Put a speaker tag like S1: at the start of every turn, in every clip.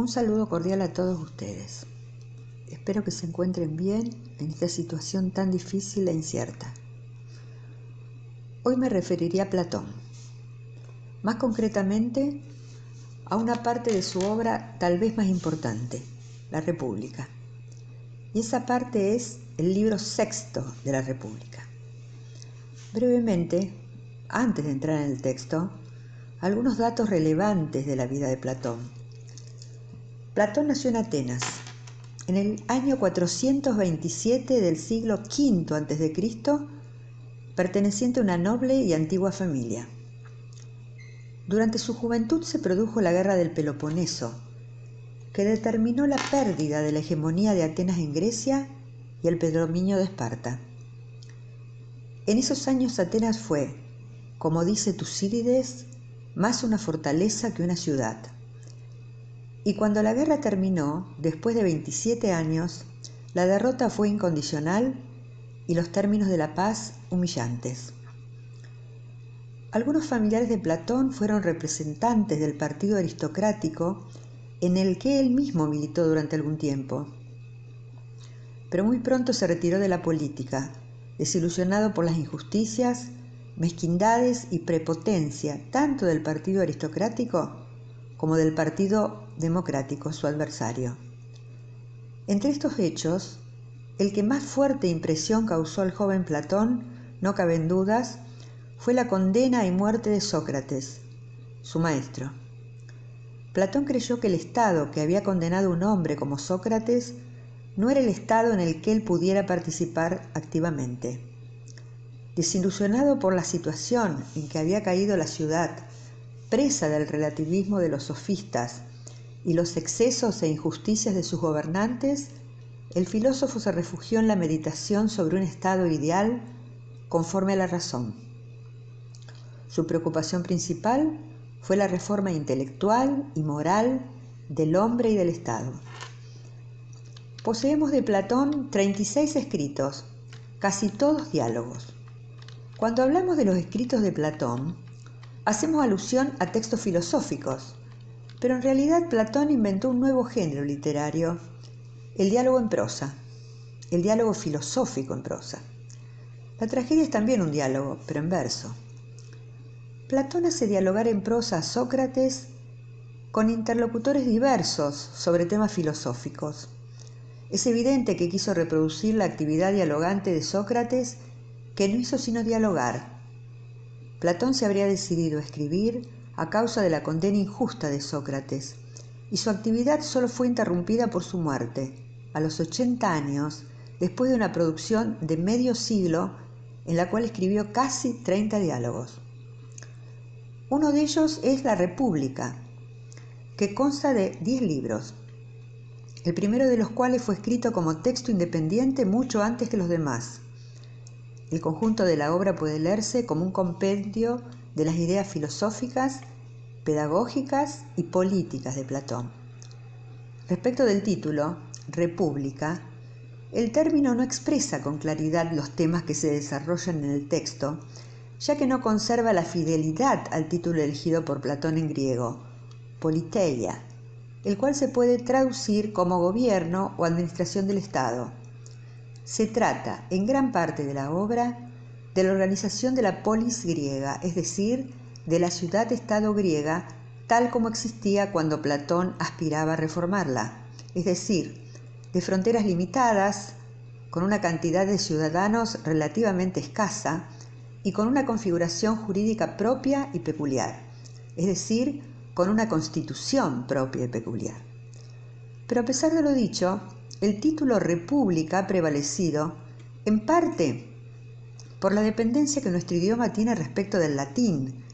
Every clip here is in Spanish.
S1: Un saludo cordial a todos ustedes. Espero que se encuentren bien en esta situación tan difícil e incierta. Hoy me referiré a Platón, más concretamente a una parte de su obra tal vez más importante, La República. Y esa parte es el libro sexto de la República. Brevemente, antes de entrar en el texto, algunos datos relevantes de la vida de Platón. Platón nació en Atenas en el año 427 del siglo V a.C., perteneciente a una noble y antigua familia. Durante su juventud se produjo la guerra del Peloponeso, que determinó la pérdida de la hegemonía de Atenas en Grecia y el predominio de Esparta. En esos años Atenas fue, como dice Tucídides, más una fortaleza que una ciudad. Y cuando la guerra terminó, después de 27 años, la derrota fue incondicional y los términos de la paz humillantes. Algunos familiares de Platón fueron representantes del partido aristocrático en el que él mismo militó durante algún tiempo. Pero muy pronto se retiró de la política, desilusionado por las injusticias mezquindades y prepotencia tanto del partido aristocrático como del partido democrático, su adversario. Entre estos hechos, el que más fuerte impresión causó al joven Platón, no caben dudas, fue la condena y muerte de Sócrates, su maestro. Platón creyó que el Estado que había condenado a un hombre como Sócrates no era el Estado en el que él pudiera participar activamente. Desilusionado por la situación en que había caído la ciudad, presa del relativismo de los sofistas y los excesos e injusticias de sus gobernantes, el filósofo se refugió en la meditación sobre un estado ideal conforme a la razón. Su preocupación principal fue la reforma intelectual y moral del hombre y del Estado. Poseemos de Platón 36 escritos, casi todos diálogos. Cuando hablamos de los escritos de Platón, hacemos alusión a textos filosóficos, pero en realidad Platón inventó un nuevo género literario, el diálogo en prosa, el diálogo filosófico en prosa. La tragedia es también un diálogo, pero en verso. Platón hace dialogar en prosa a Sócrates con interlocutores diversos sobre temas filosóficos. Es evidente que quiso reproducir la actividad dialogante de Sócrates que no hizo sino dialogar. Platón se habría decidido a escribir a causa de la condena injusta de Sócrates, y su actividad solo fue interrumpida por su muerte, a los 80 años, después de una producción de medio siglo en la cual escribió casi 30 diálogos. Uno de ellos es La República, que consta de 10 libros, el primero de los cuales fue escrito como texto independiente mucho antes que los demás. El conjunto de la obra puede leerse como un compendio de las ideas filosóficas, pedagógicas y políticas de Platón. Respecto del título, República, el término no expresa con claridad los temas que se desarrollan en el texto, ya que no conserva la fidelidad al título elegido por Platón en griego, politeia, el cual se puede traducir como gobierno o administración del Estado. Se trata, en gran parte de la obra, de la organización de la polis griega, es decir, de la ciudad-estado griega tal como existía cuando Platón aspiraba a reformarla, es decir, de fronteras limitadas, con una cantidad de ciudadanos relativamente escasa y con una configuración jurídica propia y peculiar, es decir, con una constitución propia y peculiar. Pero a pesar de lo dicho, el título república ha prevalecido en parte por la dependencia que nuestro idioma tiene respecto del latín,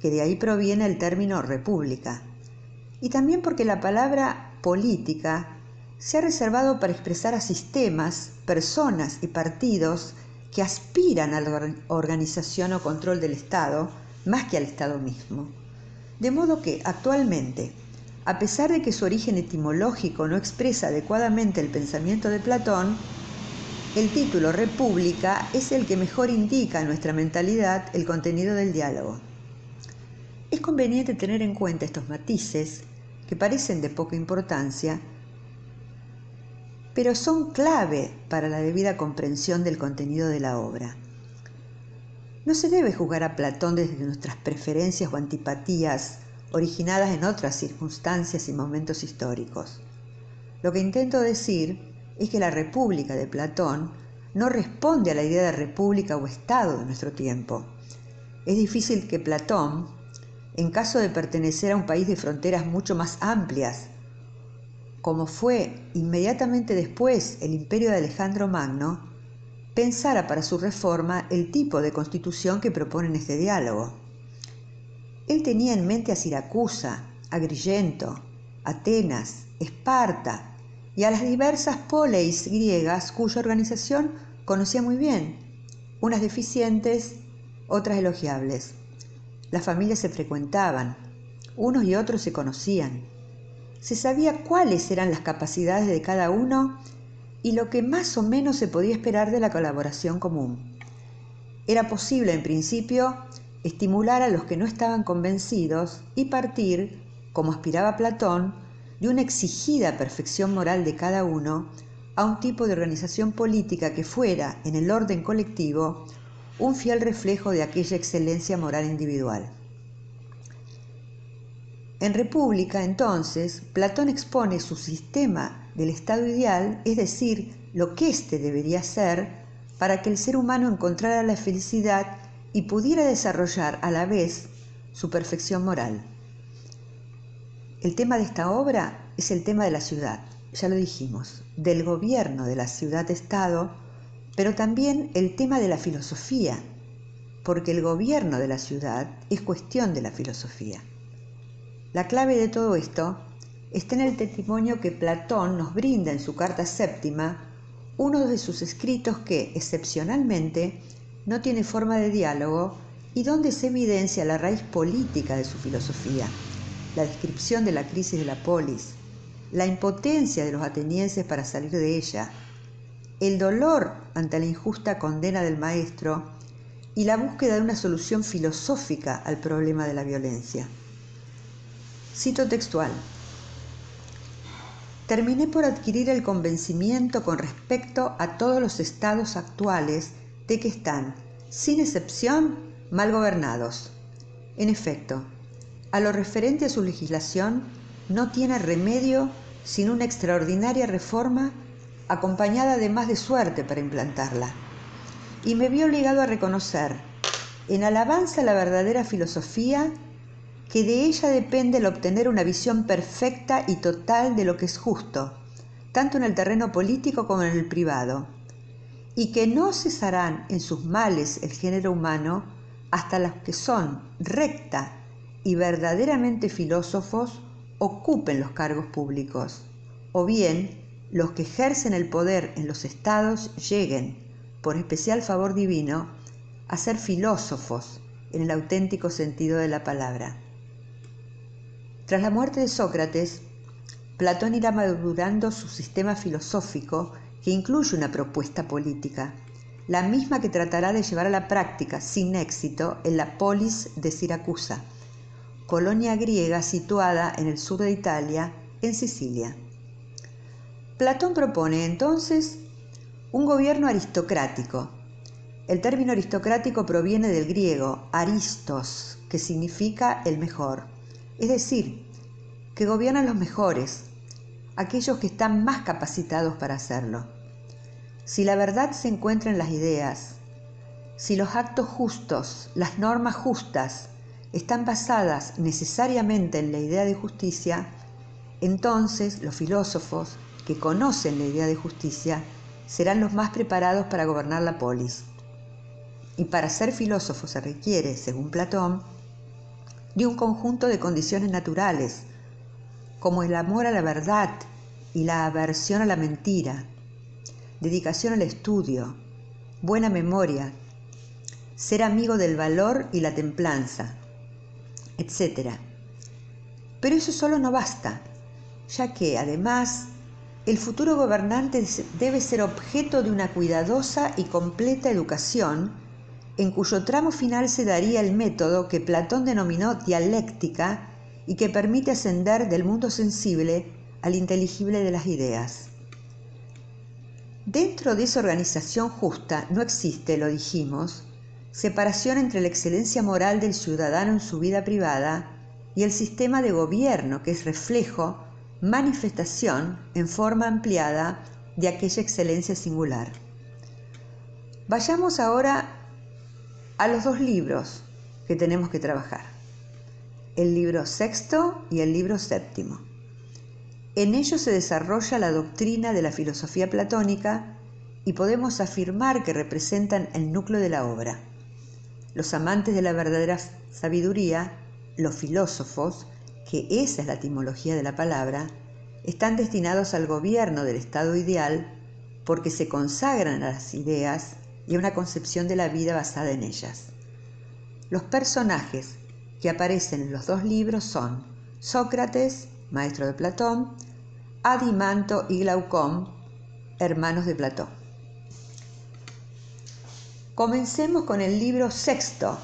S1: que de ahí proviene el término república, y también porque la palabra política se ha reservado para expresar a sistemas, personas y partidos que aspiran a la organización o control del Estado más que al Estado mismo. De modo que actualmente a pesar de que su origen etimológico no expresa adecuadamente el pensamiento de Platón, el título República es el que mejor indica a nuestra mentalidad el contenido del diálogo. Es conveniente tener en cuenta estos matices que parecen de poca importancia, pero son clave para la debida comprensión del contenido de la obra. No se debe juzgar a Platón desde nuestras preferencias o antipatías originadas en otras circunstancias y momentos históricos. Lo que intento decir es que la República de Platón no responde a la idea de república o Estado de nuestro tiempo. Es difícil que Platón, en caso de pertenecer a un país de fronteras mucho más amplias, como fue inmediatamente después el imperio de Alejandro Magno, pensara para su reforma el tipo de constitución que propone en este diálogo. Él tenía en mente a Siracusa, a Agrigento, Atenas, Esparta y a las diversas poleis griegas cuya organización conocía muy bien, unas deficientes, otras elogiables. Las familias se frecuentaban, unos y otros se conocían. Se sabía cuáles eran las capacidades de cada uno y lo que más o menos se podía esperar de la colaboración común. Era posible, en principio, estimular a los que no estaban convencidos y partir, como aspiraba Platón, de una exigida perfección moral de cada uno a un tipo de organización política que fuera, en el orden colectivo, un fiel reflejo de aquella excelencia moral individual. En República, entonces, Platón expone su sistema del Estado ideal, es decir, lo que éste debería ser para que el ser humano encontrara la felicidad y pudiera desarrollar a la vez su perfección moral. El tema de esta obra es el tema de la ciudad, ya lo dijimos, del gobierno de la ciudad-estado, pero también el tema de la filosofía, porque el gobierno de la ciudad es cuestión de la filosofía. La clave de todo esto está en el testimonio que Platón nos brinda en su carta séptima, uno de sus escritos que, excepcionalmente, no tiene forma de diálogo y donde se evidencia la raíz política de su filosofía la descripción de la crisis de la polis, la impotencia de los atenienses para salir de ella, el dolor ante la injusta condena del maestro y la búsqueda de una solución filosófica al problema de la violencia. Cito textual. Terminé por adquirir el convencimiento con respecto a todos los estados actuales de que están, sin excepción, mal gobernados. En efecto, a lo referente a su legislación, no tiene remedio sin una extraordinaria reforma acompañada además de suerte para implantarla. Y me vi obligado a reconocer, en alabanza a la verdadera filosofía, que de ella depende el obtener una visión perfecta y total de lo que es justo, tanto en el terreno político como en el privado, y que no cesarán en sus males el género humano hasta los que son recta y verdaderamente filósofos ocupen los cargos públicos, o bien los que ejercen el poder en los estados lleguen, por especial favor divino, a ser filósofos en el auténtico sentido de la palabra. Tras la muerte de Sócrates, Platón irá madurando su sistema filosófico que incluye una propuesta política, la misma que tratará de llevar a la práctica sin éxito en la polis de Siracusa colonia griega situada en el sur de Italia, en Sicilia. Platón propone entonces un gobierno aristocrático. El término aristocrático proviene del griego aristos, que significa el mejor, es decir, que gobiernan los mejores, aquellos que están más capacitados para hacerlo. Si la verdad se encuentra en las ideas, si los actos justos, las normas justas, están basadas necesariamente en la idea de justicia, entonces los filósofos que conocen la idea de justicia serán los más preparados para gobernar la polis. Y para ser filósofo se requiere, según Platón, de un conjunto de condiciones naturales, como el amor a la verdad y la aversión a la mentira, dedicación al estudio, buena memoria, ser amigo del valor y la templanza, etc. Pero eso solo no basta, ya que además el futuro gobernante debe ser objeto de una cuidadosa y completa educación, en cuyo tramo final se daría el método que Platón denominó dialéctica y que permite ascender del mundo sensible al inteligible de las ideas. Dentro de esa organización justa no existe, lo dijimos, separación entre la excelencia moral del ciudadano en su vida privada y el sistema de gobierno que es reflejo, manifestación en forma ampliada de aquella excelencia singular. Vayamos ahora a los dos libros que tenemos que trabajar, el libro sexto y el libro séptimo. En ellos se desarrolla la doctrina de la filosofía platónica y podemos afirmar que representan el núcleo de la obra. Los amantes de la verdadera sabiduría, los filósofos, que esa es la etimología de la palabra, están destinados al gobierno del estado ideal porque se consagran a las ideas y a una concepción de la vida basada en ellas. Los personajes que aparecen en los dos libros son Sócrates, maestro de Platón, Adimanto y Glaucón, hermanos de Platón. Comencemos con el libro sexto,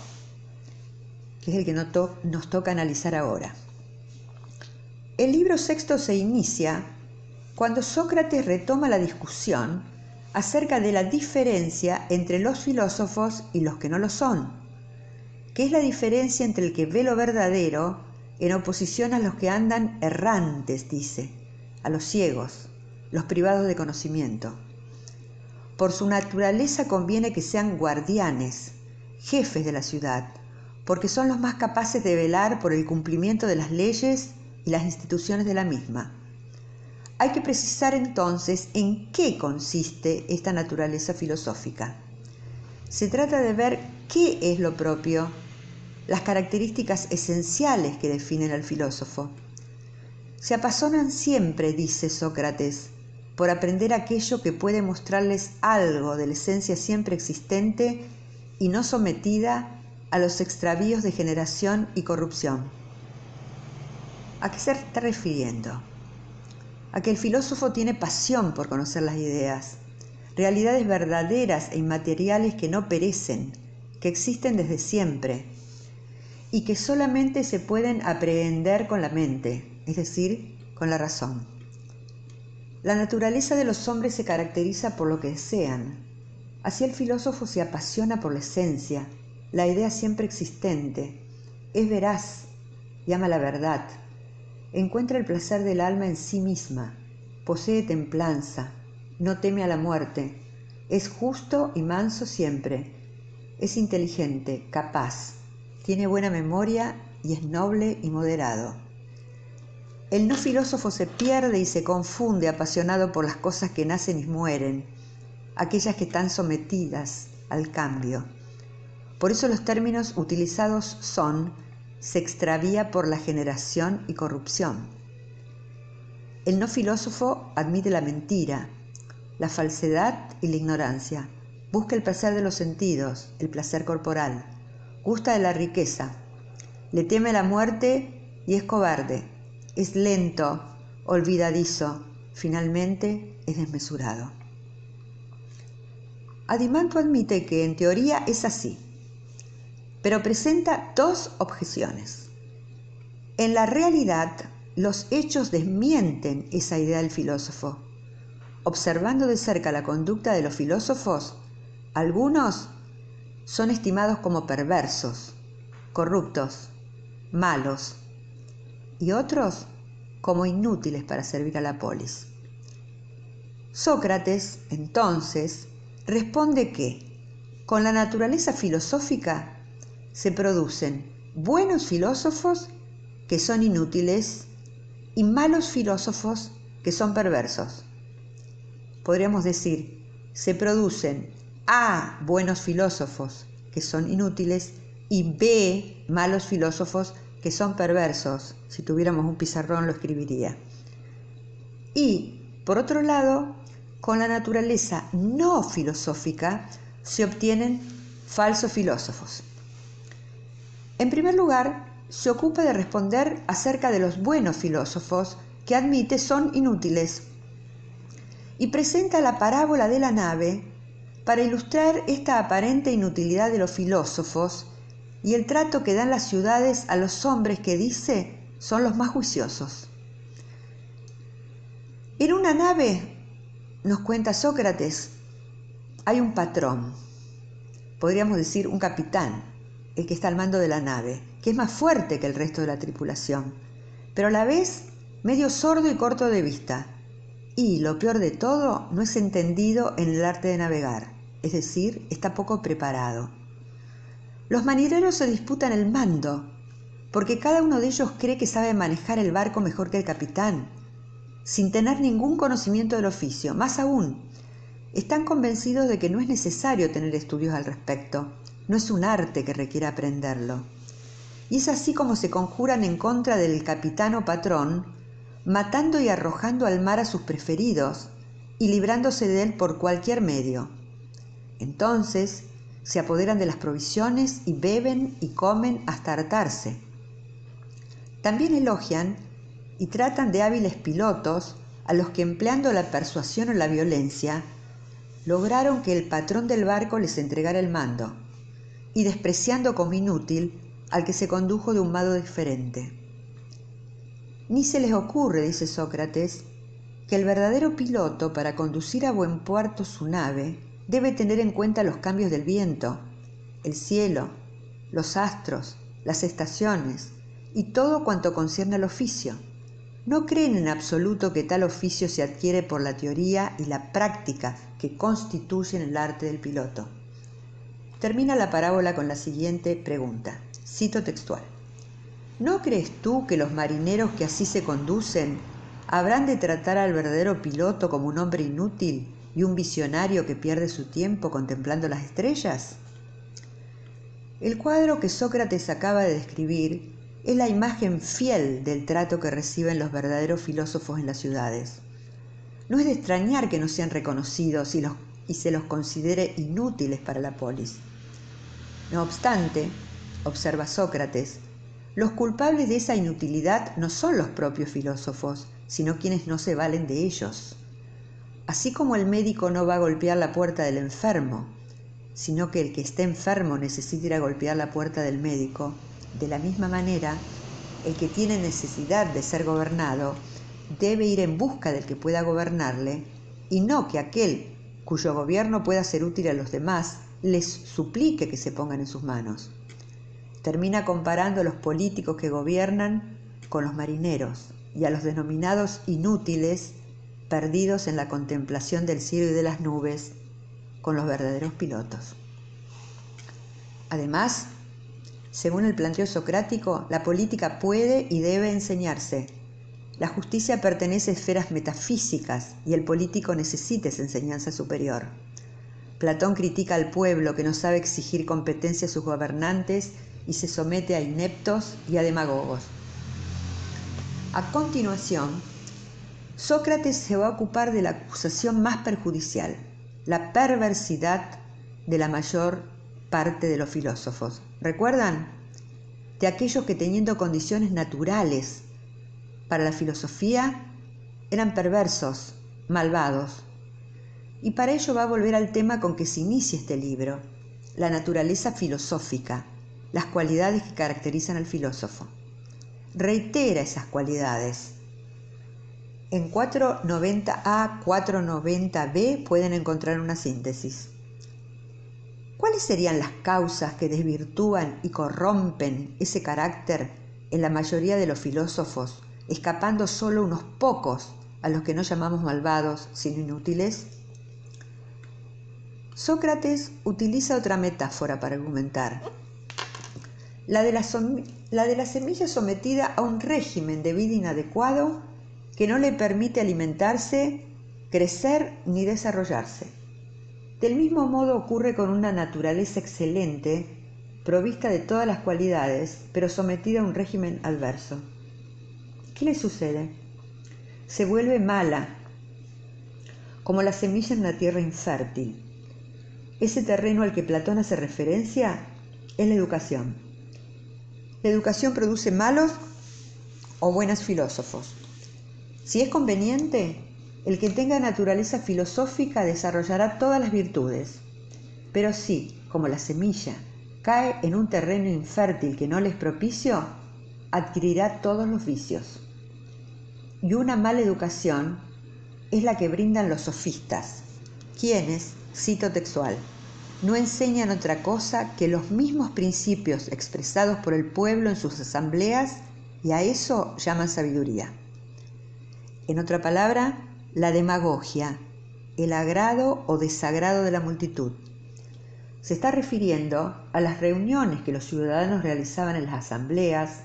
S1: que es el que nos toca analizar ahora. El libro sexto se inicia cuando Sócrates retoma la discusión acerca de la diferencia entre los filósofos y los que no lo son, que es la diferencia entre el que ve lo verdadero en oposición a los que andan errantes, dice, a los ciegos, los privados de conocimiento. Por su naturaleza conviene que sean guardianes, jefes de la ciudad, porque son los más capaces de velar por el cumplimiento de las leyes y las instituciones de la misma hay que precisar entonces en qué consiste esta naturaleza filosófica. Se trata de ver qué es lo propio, las características esenciales que definen al filósofo. Se apasionan siempre, dice Sócrates, por aprender aquello que puede mostrarles algo de la esencia siempre existente y no sometida a los extravíos de generación y corrupción. ¿A qué se está refiriendo? a que el filósofo tiene pasión por conocer las ideas, realidades verdaderas e inmateriales que no perecen, que existen desde siempre y que solamente se pueden aprehender con la mente, es decir, con la razón. La naturaleza de los hombres se caracteriza por lo que desean. Así el filósofo se apasiona por la esencia, la idea siempre existente, es veraz y ama la verdad, encuentra el placer del alma en sí misma, posee templanza, no teme a la muerte, es justo y manso siempre, es inteligente, capaz, tiene buena memoria y es noble y moderado. El no filósofo se pierde y se confunde apasionado por las cosas que nacen y mueren, aquellas que están sometidas al cambio. Por eso los términos utilizados son se extravía por la generación y corrupción. El no filósofo admite la mentira, la falsedad y la ignorancia. Busca el placer de los sentidos, el placer corporal. Gusta de la riqueza. Le teme la muerte y es cobarde. Es lento, olvidadizo. Finalmente es desmesurado. Adimanto admite que en teoría es así pero presenta dos objeciones. En la realidad, los hechos desmienten esa idea del filósofo. Observando de cerca la conducta de los filósofos, algunos son estimados como perversos, corruptos, malos, y otros como inútiles para servir a la polis. Sócrates, entonces, responde que, con la naturaleza filosófica, se producen buenos filósofos que son inútiles y malos filósofos que son perversos. Podríamos decir, se producen A buenos filósofos que son inútiles y B malos filósofos que son perversos. Si tuviéramos un pizarrón lo escribiría. Y, por otro lado, con la naturaleza no filosófica se obtienen falsos filósofos. En primer lugar, se ocupa de responder acerca de los buenos filósofos que admite son inútiles y presenta la parábola de la nave para ilustrar esta aparente inutilidad de los filósofos y el trato que dan las ciudades a los hombres que dice son los más juiciosos. En una nave, nos cuenta Sócrates, hay un patrón, podríamos decir un capitán, el que está al mando de la nave, que es más fuerte que el resto de la tripulación, pero a la vez medio sordo y corto de vista. Y, lo peor de todo, no es entendido en el arte de navegar, es decir, está poco preparado. Los marineros se disputan el mando, porque cada uno de ellos cree que sabe manejar el barco mejor que el capitán sin tener ningún conocimiento del oficio. Más aún, están convencidos de que no es necesario tener estudios al respecto, no es un arte que requiera aprenderlo. Y es así como se conjuran en contra del capitán o patrón, matando y arrojando al mar a sus preferidos y librándose de él por cualquier medio. Entonces se apoderan de las provisiones y beben y comen hasta hartarse. También elogian y tratan de hábiles pilotos a los que empleando la persuasión o la violencia lograron que el patrón del barco les entregara el mando y despreciando como inútil al que se condujo de un modo diferente. Ni se les ocurre, dice Sócrates, que el verdadero piloto para conducir a buen puerto su nave debe tener en cuenta los cambios del viento, el cielo, los astros, las estaciones y todo cuanto concierne al oficio no creen en absoluto que tal oficio se adquiere por la teoría y la práctica que constituyen el arte del piloto. Termina la parábola con la siguiente pregunta. Cito textual. ¿No crees tú que los marineros que así se conducen habrán de tratar al verdadero piloto como un hombre inútil y un visionario que pierde su tiempo contemplando las estrellas? El cuadro que Sócrates acaba de describir es la imagen fiel del trato que reciben los verdaderos filósofos en las ciudades. No es de extrañar que no sean reconocidos y, y se los considere inútiles para la polis. No obstante, observa Sócrates, los culpables de esa inutilidad no son los propios filósofos, sino quienes no se valen de ellos. Así como el médico no va a golpear la puerta del enfermo, sino que el que esté enfermo necesita ir a golpear la puerta del médico, de la misma manera, el que tiene necesidad de ser gobernado debe ir en busca del que pueda gobernarle y no que aquel cuyo gobierno pueda ser útil a los demás les suplique que se pongan en sus manos. Termina comparando a los políticos que gobiernan con los marineros y a los denominados inútiles perdidos en la contemplación del cielo y de las nubes con los verdaderos pilotos. Además, según el planteo socrático, la política puede y debe enseñarse. La justicia pertenece a esferas metafísicas y el político necesita esa enseñanza superior. Platón critica al pueblo que no sabe exigir competencia a sus gobernantes y se somete a ineptos y a demagogos. A continuación, Sócrates se va a ocupar de la acusación más perjudicial, la perversidad de la mayor parte de los filósofos. ¿Recuerdan? De aquellos que teniendo condiciones naturales para la filosofía eran perversos, malvados. Y para ello va a volver al tema con que se inicia este libro, la naturaleza filosófica, las cualidades que caracterizan al filósofo. Reitera esas cualidades. En 490A, 490B pueden encontrar una síntesis. ¿Cuáles serían las causas que desvirtúan y corrompen ese carácter en la mayoría de los filósofos, escapando solo unos pocos a los que no llamamos malvados, sino inútiles? Sócrates utiliza otra metáfora para argumentar, la de, la, la de la semilla sometida a un régimen de vida inadecuado que no le permite alimentarse, crecer ni desarrollarse. Del mismo modo ocurre con una naturaleza excelente, provista de todas las cualidades, pero sometida a un régimen adverso. ¿Qué le sucede? Se vuelve mala, como la semilla en la tierra infértil. Ese terreno al que Platón hace referencia es la educación. La educación produce malos o buenos filósofos. Si es conveniente, el que tenga naturaleza filosófica desarrollará todas las virtudes, pero si, como la semilla, cae en un terreno infértil que no les propicio, adquirirá todos los vicios. Y una mala educación es la que brindan los sofistas, quienes, cito textual, no enseñan otra cosa que los mismos principios expresados por el pueblo en sus asambleas y a eso llaman sabiduría. En otra palabra, la demagogia, el agrado o desagrado de la multitud. Se está refiriendo a las reuniones que los ciudadanos realizaban en las asambleas,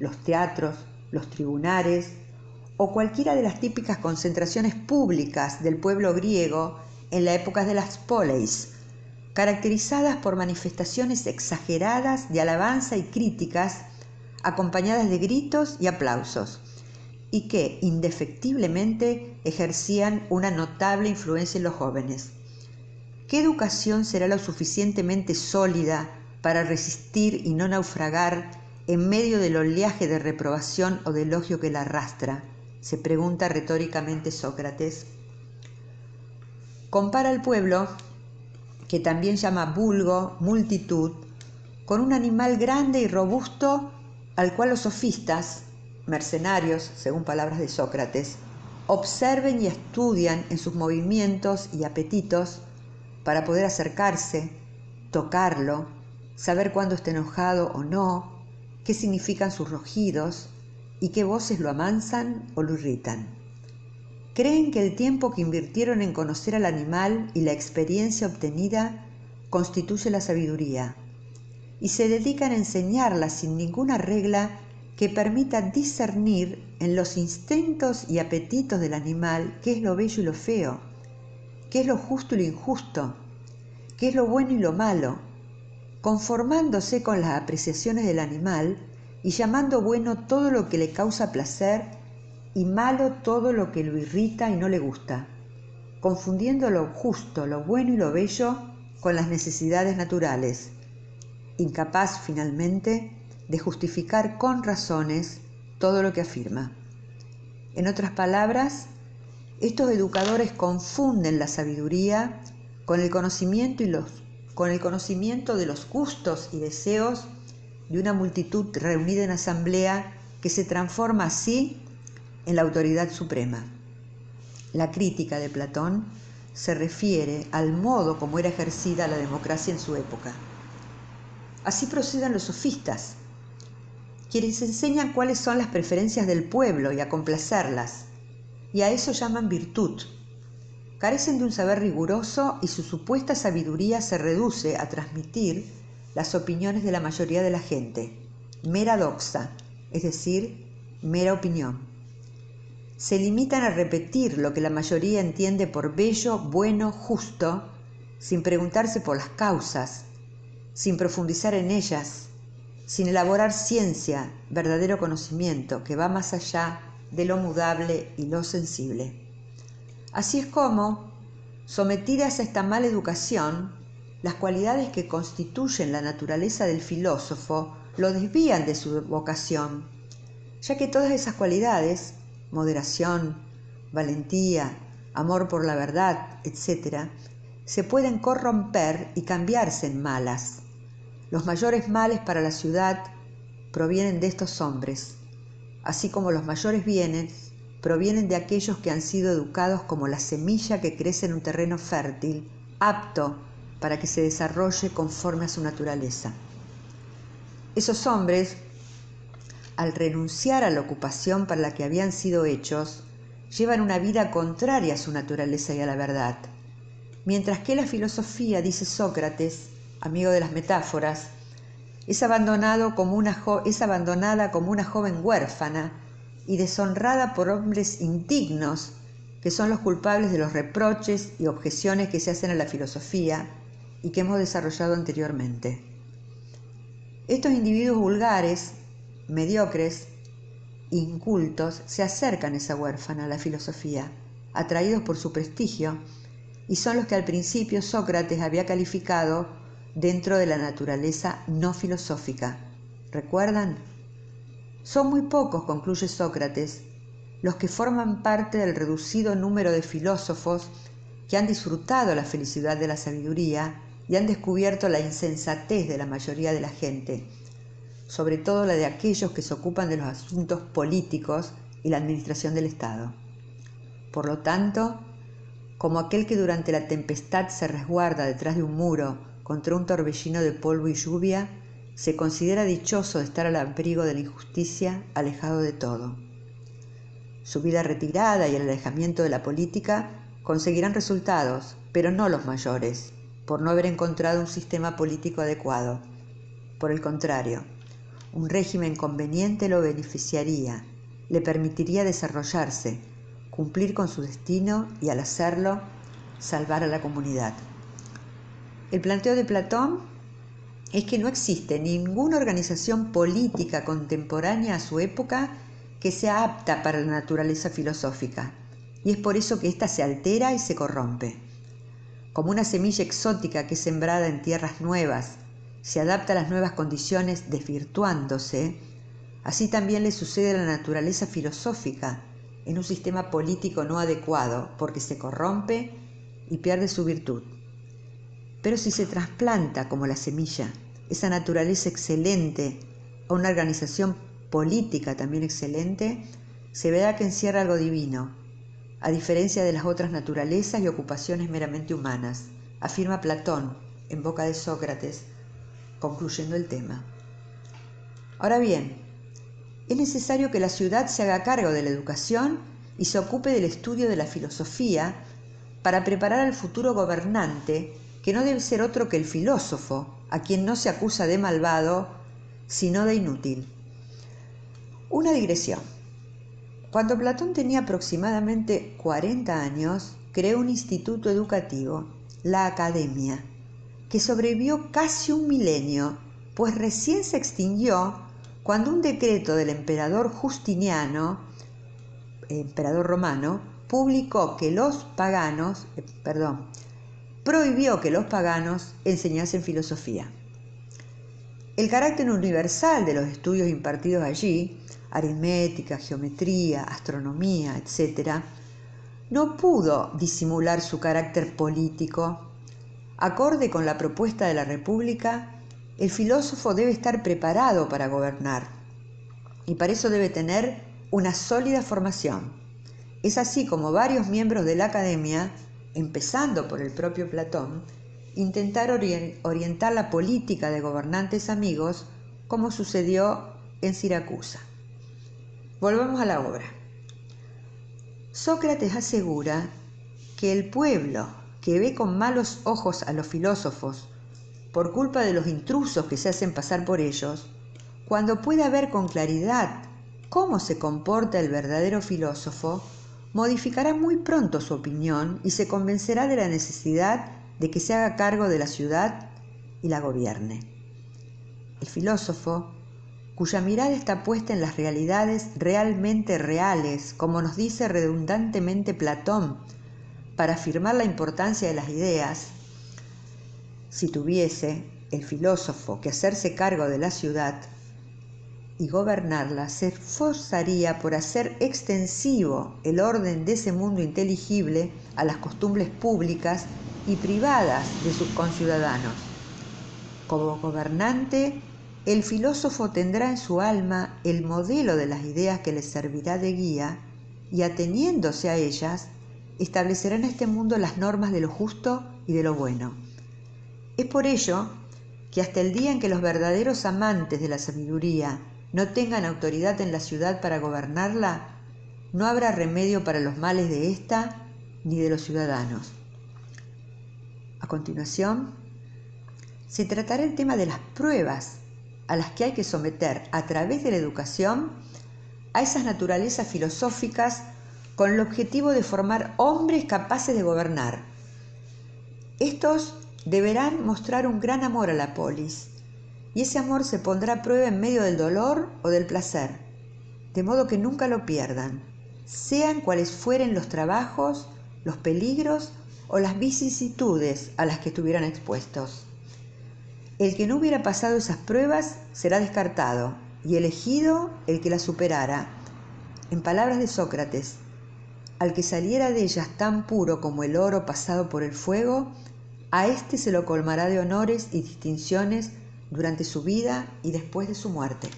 S1: los teatros, los tribunales o cualquiera de las típicas concentraciones públicas del pueblo griego en la época de las poleis, caracterizadas por manifestaciones exageradas de alabanza y críticas acompañadas de gritos y aplausos, y que indefectiblemente ejercían una notable influencia en los jóvenes. ¿Qué educación será lo suficientemente sólida para resistir y no naufragar en medio del oleaje de reprobación o de elogio que la arrastra? se pregunta retóricamente Sócrates. Compara al pueblo, que también llama vulgo, multitud, con un animal grande y robusto al cual los sofistas, mercenarios, según palabras de Sócrates, observen y estudian en sus movimientos y apetitos para poder acercarse, tocarlo, saber cuándo está enojado o no, qué significan sus rugidos, y qué voces lo amansan o lo irritan. Creen que el tiempo que invirtieron en conocer al animal y la experiencia obtenida constituye la sabiduría, y se dedican a enseñarla sin ninguna regla que permita discernir en los instintos y apetitos del animal qué es lo bello y lo feo, qué es lo justo y lo injusto, qué es lo bueno y lo malo, conformándose con las apreciaciones del animal y llamando bueno todo lo que le causa placer y malo todo lo que lo irrita y no le gusta, confundiendo lo justo, lo bueno y lo bello con las necesidades naturales, incapaz finalmente de justificar con razones todo lo que afirma. En otras palabras, estos educadores confunden la sabiduría con el conocimiento y los con el conocimiento de los gustos y deseos de una multitud reunida en asamblea que se transforma así en la autoridad suprema. La crítica de Platón se refiere al modo como era ejercida la democracia en su época. Así proceden los sofistas, quienes enseñan cuáles son las preferencias del pueblo y a complacerlas, y a eso llaman virtud. Carecen de un saber riguroso y su supuesta sabiduría se reduce a transmitir las opiniones de la mayoría de la gente, mera doxa, es decir, mera opinión. Se limitan a repetir lo que la mayoría entiende por bello, bueno, justo, sin preguntarse por las causas, sin profundizar en ellas, sin elaborar ciencia, verdadero conocimiento que va más allá de lo mudable y lo sensible. Así es como, sometidas a esta mala educación, las cualidades que constituyen la naturaleza del filósofo lo desvían de su vocación, ya que todas esas cualidades, moderación, valentía, amor por la verdad, etc., se pueden corromper y cambiarse en malas. Los mayores males para la ciudad provienen de estos hombres, así como los mayores bienes provienen de aquellos que han sido educados como la semilla que crece en un terreno fértil, apto para que se desarrolle conforme a su naturaleza. Esos hombres, al renunciar a la ocupación para la que habían sido hechos, llevan una vida contraria a su naturaleza y a la verdad. Mientras que la filosofía, dice Sócrates, amigo de las metáforas, es, abandonado como una es abandonada como una joven huérfana y deshonrada por hombres indignos, que son los culpables de los reproches y objeciones que se hacen a la filosofía, y que hemos desarrollado anteriormente. Estos individuos vulgares, mediocres, incultos, se acercan a esa huérfana, a la filosofía, atraídos por su prestigio, y son los que al principio Sócrates había calificado dentro de la naturaleza no filosófica. ¿Recuerdan? Son muy pocos, concluye Sócrates, los que forman parte del reducido número de filósofos que han disfrutado la felicidad de la sabiduría y han descubierto la insensatez de la mayoría de la gente. sobre todo la de aquellos que se ocupan de los asuntos políticos y la administración del Estado. Por lo tanto, como aquel que durante la tempestad se resguarda detrás de un muro contra un torbellino de polvo y lluvia, se considera dichoso de estar al abrigo de la injusticia, alejado de todo. Su vida retirada y el alejamiento de la política conseguirán resultados, pero no los mayores, por no haber encontrado un sistema político adecuado. Por el contrario, un régimen conveniente lo beneficiaría, le permitiría desarrollarse, cumplir con su destino y al hacerlo, salvar a la comunidad. El planteo de Platón es que no existe ninguna organización política contemporánea a su época que sea apta para la naturaleza filosófica, y es por eso que ésta se altera y se corrompe. Como una semilla exótica que es sembrada en tierras nuevas se adapta a las nuevas condiciones desvirtuándose, así también le sucede a la naturaleza filosófica en un sistema político no adecuado porque se corrompe y pierde su virtud. Pero si se trasplanta como la semilla esa naturaleza excelente a una organización política también excelente, se verá que encierra algo divino, a diferencia de las otras naturalezas y ocupaciones meramente humanas, afirma Platón en boca de Sócrates concluyendo el tema. Ahora bien, es necesario que la ciudad se haga cargo de la educación y se ocupe del estudio de la filosofía para preparar al futuro gobernante, que no debe ser otro que el filósofo, a quien no se acusa de malvado, sino de inútil. Una digresión. Cuando Platón tenía aproximadamente 40 años, creó un instituto educativo, la Academia, que sobrevivió casi un milenio, pues recién se extinguió cuando un decreto del emperador Justiniano, emperador romano, publicó que los paganos, eh, perdón, prohibió que los paganos enseñasen filosofía. El carácter universal de los estudios impartidos allí, aritmética, geometría, astronomía, etc., no pudo disimular su carácter político Acorde con la propuesta de la República, el filósofo debe estar preparado para gobernar y para eso debe tener una sólida formación. Es así como varios miembros de la academia, empezando por el propio Platón, intentaron orientar la política de gobernantes amigos como sucedió en Siracusa. Volvamos a la obra. Sócrates asegura que el pueblo que ve con malos ojos a los filósofos por culpa de los intrusos que se hacen pasar por ellos, cuando pueda ver con claridad cómo se comporta el verdadero filósofo, modificará muy pronto su opinión y se convencerá de la necesidad de que se haga cargo de la ciudad y la gobierne. El filósofo, cuya mirada está puesta en las realidades realmente reales, como nos dice redundantemente Platón para afirmar la importancia de las ideas, si tuviese el filósofo que hacerse cargo de la ciudad y gobernarla, se esforzaría por hacer extensivo el orden de ese mundo inteligible a las costumbres públicas y privadas de sus conciudadanos. Como gobernante, el filósofo tendrá en su alma el modelo de las ideas que le servirá de guía y ateniéndose a ellas, establecerá en este mundo las normas de lo justo y de lo bueno. Es por ello que hasta el día en que los verdaderos amantes de la sabiduría no tengan autoridad en la ciudad para gobernarla, no habrá remedio para los males de ésta ni de los ciudadanos. A continuación, se tratará el tema de las pruebas a las que hay que someter a través de la educación a esas naturalezas filosóficas con el objetivo de formar hombres capaces de gobernar. Estos deberán mostrar un gran amor a la polis, y ese amor se pondrá a prueba en medio del dolor o del placer, de modo que nunca lo pierdan, sean cuales fueren los trabajos, los peligros o las vicisitudes a las que estuvieran expuestos. El que no hubiera pasado esas pruebas será descartado y elegido el que las superara. En palabras de Sócrates, al que saliera de ellas tan puro como el oro pasado por el fuego, a éste se lo colmará de honores y distinciones durante su vida y después de su muerte.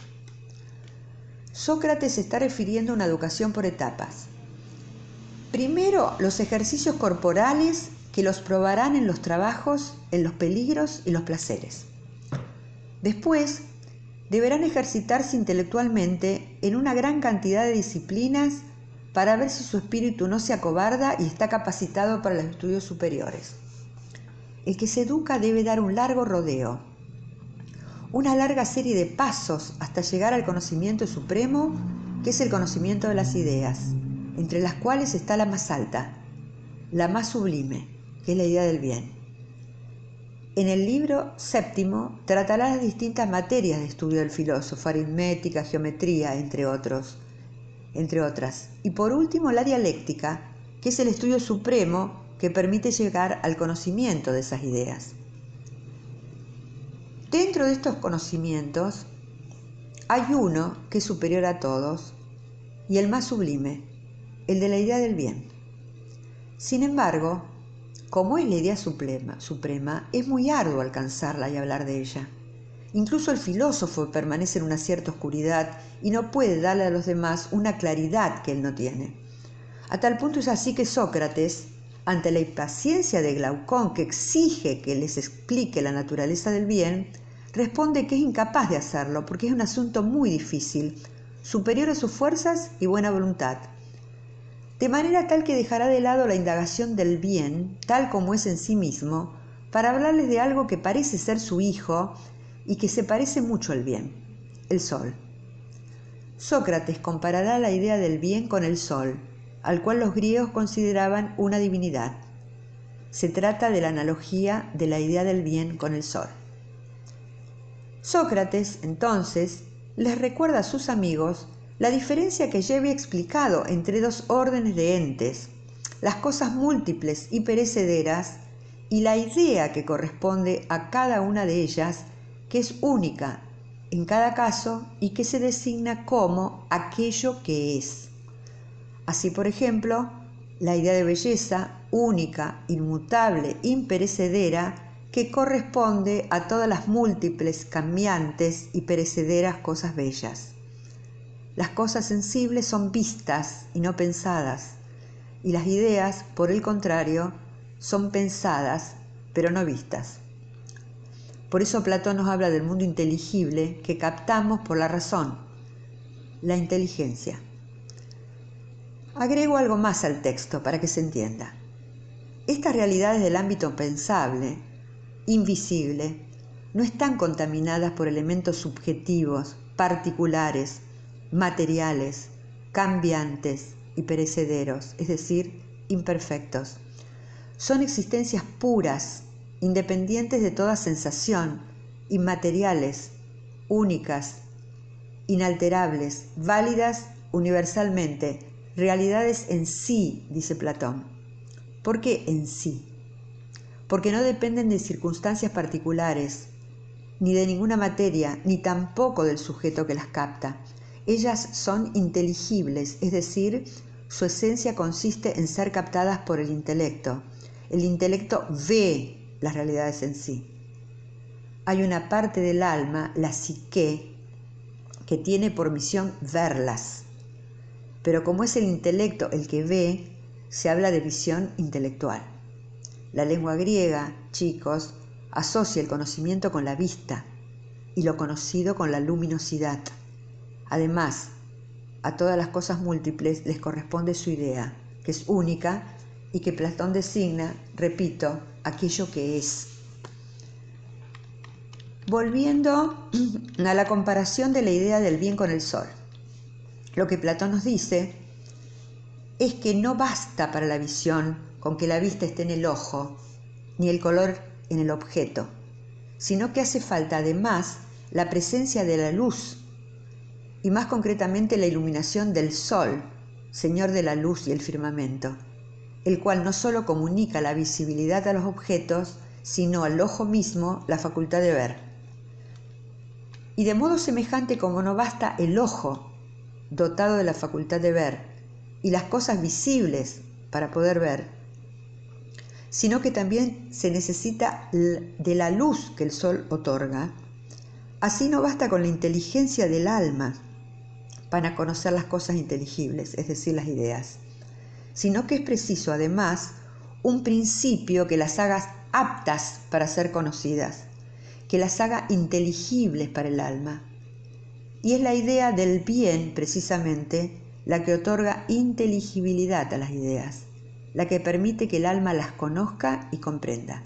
S1: Sócrates está refiriendo a una educación por etapas. Primero, los ejercicios corporales que los probarán en los trabajos, en los peligros y los placeres. Después, deberán ejercitarse intelectualmente en una gran cantidad de disciplinas para ver si su espíritu no se acobarda y está capacitado para los estudios superiores. El que se educa debe dar un largo rodeo, una larga serie de pasos hasta llegar al conocimiento supremo, que es el conocimiento de las ideas, entre las cuales está la más alta, la más sublime, que es la idea del bien. En el libro séptimo tratará las distintas materias de estudio del filósofo, aritmética, geometría, entre otros, entre otras. Y por último, la dialéctica, que es el estudio supremo que permite llegar al conocimiento de esas ideas. Dentro de estos conocimientos hay uno que es superior a todos y el más sublime, el de la idea del bien. Sin embargo, como es la idea suprema, suprema, es muy arduo alcanzarla y hablar de ella. Incluso el filósofo permanece en una cierta oscuridad y no puede darle a los demás una claridad que él no tiene. A tal punto es así que Sócrates, ante la impaciencia de Glaucón que exige que les explique la naturaleza del bien, responde que es incapaz de hacerlo porque es un asunto muy difícil, superior a sus fuerzas y buena voluntad de manera tal que dejará de lado la indagación del bien, tal como es en sí mismo, para hablarles de algo que parece ser su hijo y que se parece mucho al bien, el sol. Sócrates comparará la idea del bien con el sol, al cual los griegos consideraban una divinidad. Se trata de la analogía de la idea del bien con el sol. Sócrates, entonces, les recuerda a sus amigos la diferencia que ya había explicado entre dos órdenes de entes, las cosas múltiples y perecederas, y la idea que corresponde a cada una de ellas, que es única en cada caso y que se designa como aquello que es. Así, por ejemplo, la idea de belleza única, inmutable, imperecedera, que corresponde a todas las múltiples, cambiantes y perecederas cosas bellas. Las cosas sensibles son vistas y no pensadas, y las ideas, por el contrario, son pensadas pero no vistas. Por eso Platón nos habla del mundo inteligible que captamos por la razón, la inteligencia. Agrego algo más al texto para que se entienda. Estas realidades del ámbito pensable, invisible, no están contaminadas por elementos subjetivos, particulares, materiales, cambiantes y perecederos, es decir, imperfectos. Son existencias puras, independientes de toda sensación, inmateriales, únicas, inalterables, válidas universalmente, realidades en sí, dice Platón. ¿Por qué en sí? Porque no dependen de circunstancias particulares, ni de ninguna materia, ni tampoco del sujeto que las capta, ellas son inteligibles, es decir, su esencia consiste en ser captadas por el intelecto. El intelecto ve las realidades en sí. Hay una parte del alma, la psique, que tiene por misión verlas. Pero como es el intelecto el que ve, se habla de visión intelectual. La lengua griega, chicos, asocia el conocimiento con la vista y lo conocido con la luminosidad. Además, a todas las cosas múltiples les corresponde su idea, que es única y que Platón designa, repito, aquello que es. Volviendo a la comparación de la idea del bien con el sol, lo que Platón nos dice es que no basta para la visión con que la vista esté en el ojo, ni el color en el objeto, sino que hace falta además la presencia de la luz y más concretamente la iluminación del Sol, Señor de la luz y el firmamento, el cual no sólo comunica la visibilidad a los objetos, sino al ojo mismo la facultad de ver. Y de modo semejante como no basta el ojo, dotado de la facultad de ver, y las cosas visibles para poder ver, sino que también se necesita de la luz que el sol otorga, Así no basta con la inteligencia del alma para conocer las cosas inteligibles, es decir, las ideas, sino que es preciso además un principio que las haga aptas para ser conocidas, que las haga inteligibles para el alma. Y es la idea del bien, precisamente, la que otorga inteligibilidad a las ideas, la que permite que el alma las conozca y comprenda.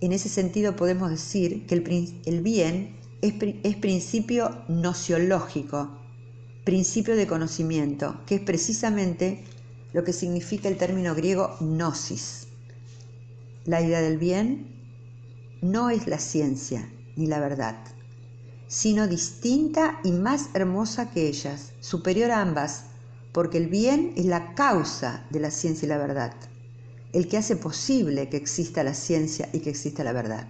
S1: En ese sentido podemos decir que el, bien es, es principio nociológico, principio de conocimiento, que es precisamente lo que significa el término griego gnosis. La idea del bien no es la ciencia ni la verdad, sino distinta y más hermosa que ellas, superior a ambas, porque el bien es la causa de la ciencia y la verdad el que hace posible que exista la ciencia y que exista la verdad.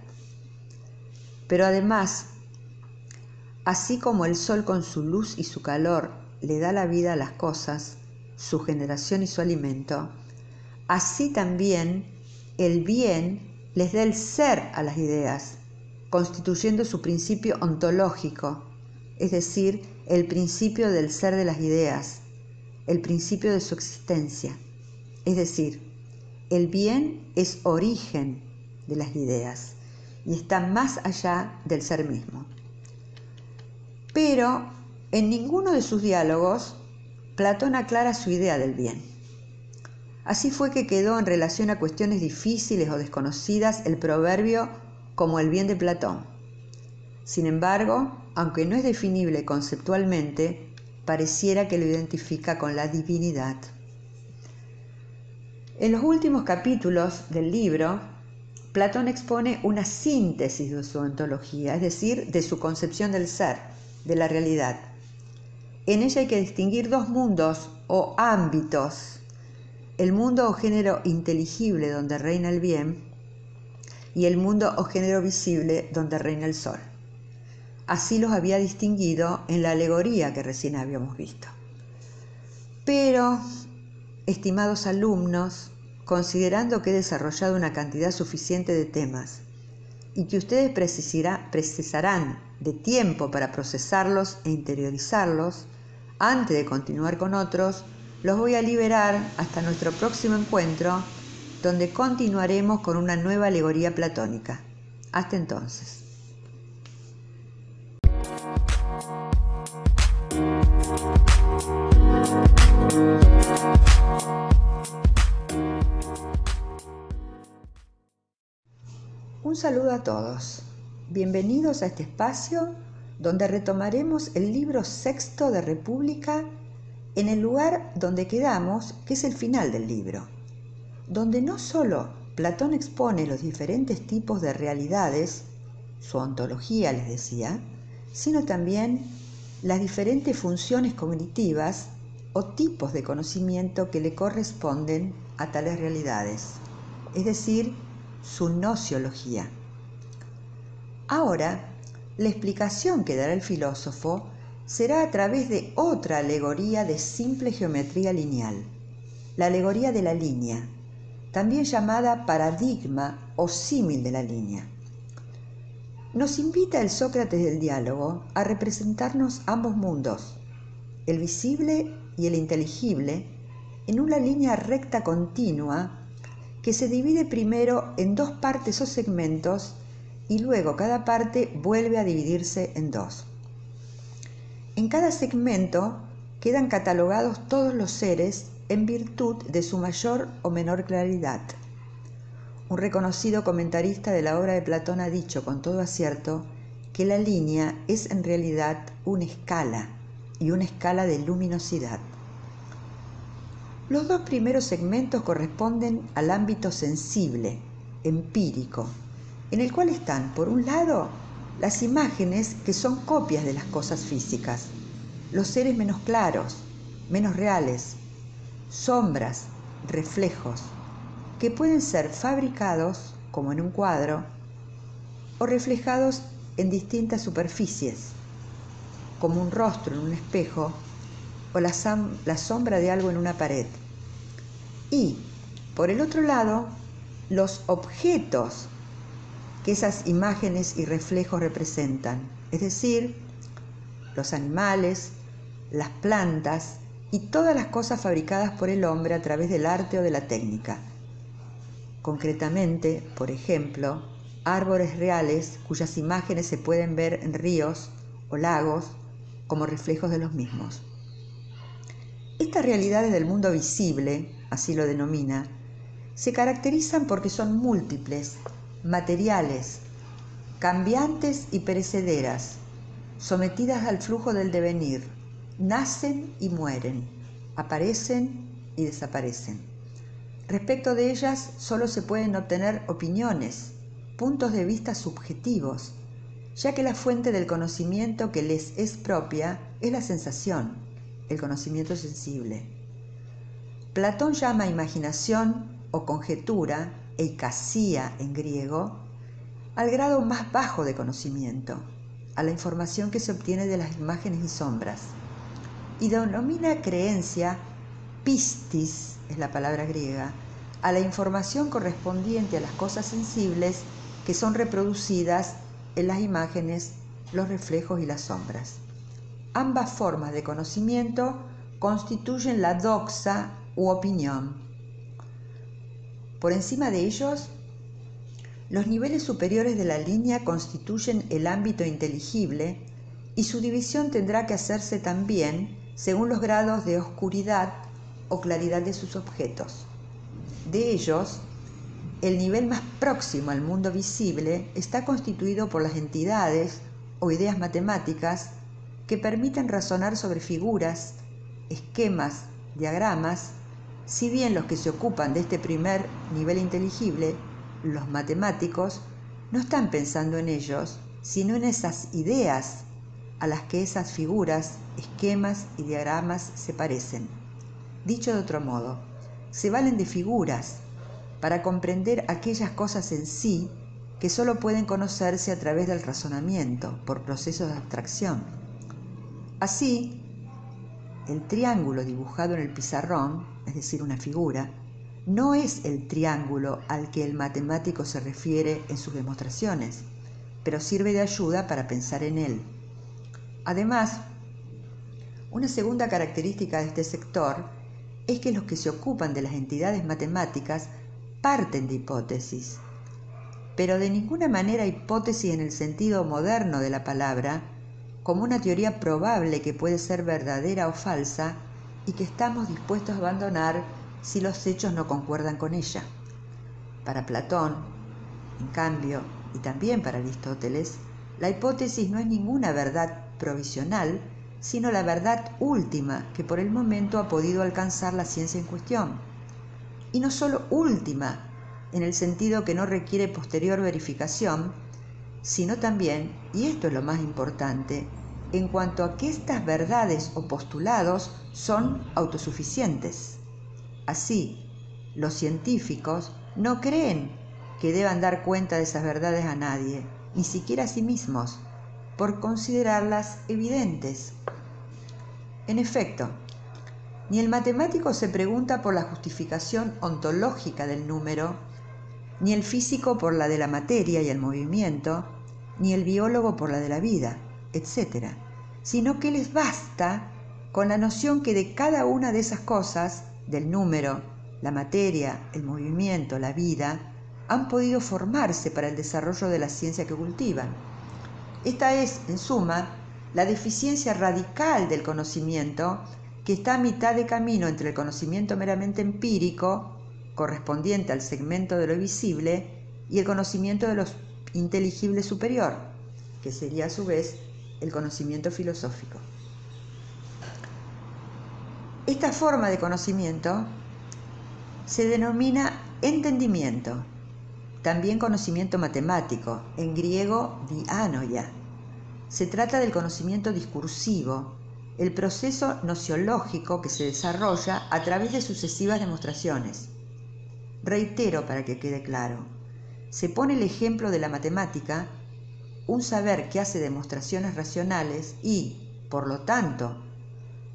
S1: Pero además, así como el sol con su luz y su calor le da la vida a las cosas, su generación y su alimento, así también el bien les da el ser a las ideas, constituyendo su principio ontológico, es decir, el principio del ser de las ideas, el principio de su existencia, es decir, el bien es origen de las ideas y está más allá del ser mismo. Pero en ninguno de sus diálogos Platón aclara su idea del bien. Así fue que quedó en relación a cuestiones difíciles o desconocidas el proverbio como el bien de Platón. Sin embargo, aunque no es definible conceptualmente, pareciera que lo identifica con la divinidad. En los últimos capítulos del libro, Platón expone una síntesis de su ontología, es decir, de su concepción del ser, de la realidad. En ella hay que distinguir dos mundos o ámbitos, el mundo o género inteligible donde reina el bien y el mundo o género visible donde reina el sol. Así los había distinguido en la alegoría que recién habíamos visto. Pero Estimados alumnos, considerando que he desarrollado una cantidad suficiente de temas y que ustedes precisarán de tiempo para procesarlos e interiorizarlos, antes de continuar con otros, los voy a liberar hasta nuestro próximo encuentro, donde continuaremos con una nueva alegoría platónica. Hasta entonces. Un saludo a todos. Bienvenidos a este espacio donde retomaremos el libro sexto de República en el lugar donde quedamos, que es el final del libro, donde no solo Platón expone los diferentes tipos de realidades, su ontología les decía, sino también las diferentes funciones cognitivas o tipos de conocimiento que le corresponden a tales realidades, es decir, su nociología. Ahora, la explicación que dará el filósofo será a través de otra alegoría de simple geometría lineal, la alegoría de la línea, también llamada paradigma o símil de la línea. Nos invita el Sócrates del diálogo a representarnos ambos mundos, el visible y el inteligible, en una línea recta continua que se divide primero en dos partes o segmentos y luego cada parte vuelve a dividirse en dos. En cada segmento quedan catalogados todos los seres en virtud de su mayor o menor claridad. Un reconocido comentarista de la obra de Platón ha dicho con todo acierto que la línea es en realidad una escala y una escala de luminosidad. Los dos primeros segmentos corresponden al ámbito sensible, empírico, en el cual están, por un lado, las imágenes que son copias de las cosas físicas, los seres menos claros, menos reales, sombras, reflejos, que pueden ser fabricados, como en un cuadro, o reflejados en distintas superficies, como un rostro en un espejo o la, sombra de algo en una pared. Y, por el otro lado, los objetos que esas imágenes y reflejos representan, es decir, los animales, las plantas y todas las cosas fabricadas por el hombre a través del arte o de la técnica. Concretamente, por ejemplo, árboles reales cuyas imágenes se pueden ver en ríos o lagos como reflejos de los mismos. Estas realidades del mundo visible, así lo denomina, se caracterizan porque son múltiples, materiales, cambiantes y perecederas, sometidas al flujo del devenir, nacen y mueren, aparecen y desaparecen. Respecto de ellas solo se pueden obtener opiniones, puntos de vista subjetivos, ya que la fuente del conocimiento que les es propia es la sensación, el conocimiento sensible. Platón llama imaginación o conjetura, eikasía en griego, al grado más bajo de conocimiento, a la información que se obtiene de las imágenes y sombras, y denomina creencia, pistis es la palabra griega, a la información correspondiente a las cosas sensibles que son reproducidas en las imágenes, los reflejos y las sombras. Ambas formas de conocimiento constituyen la doxa u opinión por encima de ellos, los niveles superiores de la línea constituyen el ámbito inteligible y su división tendrá que hacerse también según los grados de oscuridad o claridad de sus objetos. De ellos, el nivel más próximo al mundo visible está constituido por las entidades o ideas matemáticas que permiten razonar sobre figuras, esquemas, diagramas si bien los que se ocupan de este primer nivel inteligible, los matemáticos, no están pensando en ellos, sino en esas ideas a las que esas figuras, esquemas y diagramas se parecen. Dicho de otro modo, se valen de figuras para comprender aquellas cosas en sí que solo pueden conocerse a través del razonamiento, por procesos de abstracción. Así, el triángulo dibujado en el pizarrón es decir, una figura, no es el triángulo al que el matemático se refiere en sus demostraciones, pero sirve de ayuda para pensar en él. Además, una segunda característica de este sector es que los que se ocupan de las entidades matemáticas parten de hipótesis, pero de ninguna manera hipótesis en el sentido moderno de la palabra, como una teoría probable que puede ser verdadera o falsa, y que estamos dispuestos a abandonar si los hechos no concuerdan con ella. Para Platón, en cambio, y también para Aristóteles, la hipótesis no es ninguna verdad provisional, sino la verdad última que por el momento ha podido alcanzar la ciencia en cuestión. Y no solo última, en el sentido que no requiere posterior verificación, sino también, y esto es lo más importante, en cuanto a que estas verdades o postulados son autosuficientes. Así, los científicos no creen que deban dar cuenta de esas verdades a nadie, ni siquiera a sí mismos, por considerarlas evidentes. En efecto, ni el matemático se pregunta por la justificación ontológica del número, ni el físico por la de la materia y el movimiento, ni el biólogo por la de la vida etc., sino que les basta con la noción que de cada una de esas cosas, del número, la materia, el movimiento, la vida, han podido formarse para el desarrollo de la ciencia que cultivan. Esta es, en suma, la deficiencia radical del conocimiento que está a mitad de camino entre el conocimiento meramente empírico, correspondiente al segmento de lo visible, y el conocimiento de lo inteligible superior, que sería a su vez el conocimiento filosófico. Esta forma de conocimiento se denomina entendimiento, también conocimiento matemático, en griego dianoia. Se trata del conocimiento discursivo, el proceso nociológico que se desarrolla a través de sucesivas demostraciones. Reitero para que quede claro, se pone el ejemplo de la matemática un saber que hace demostraciones racionales y, por lo tanto,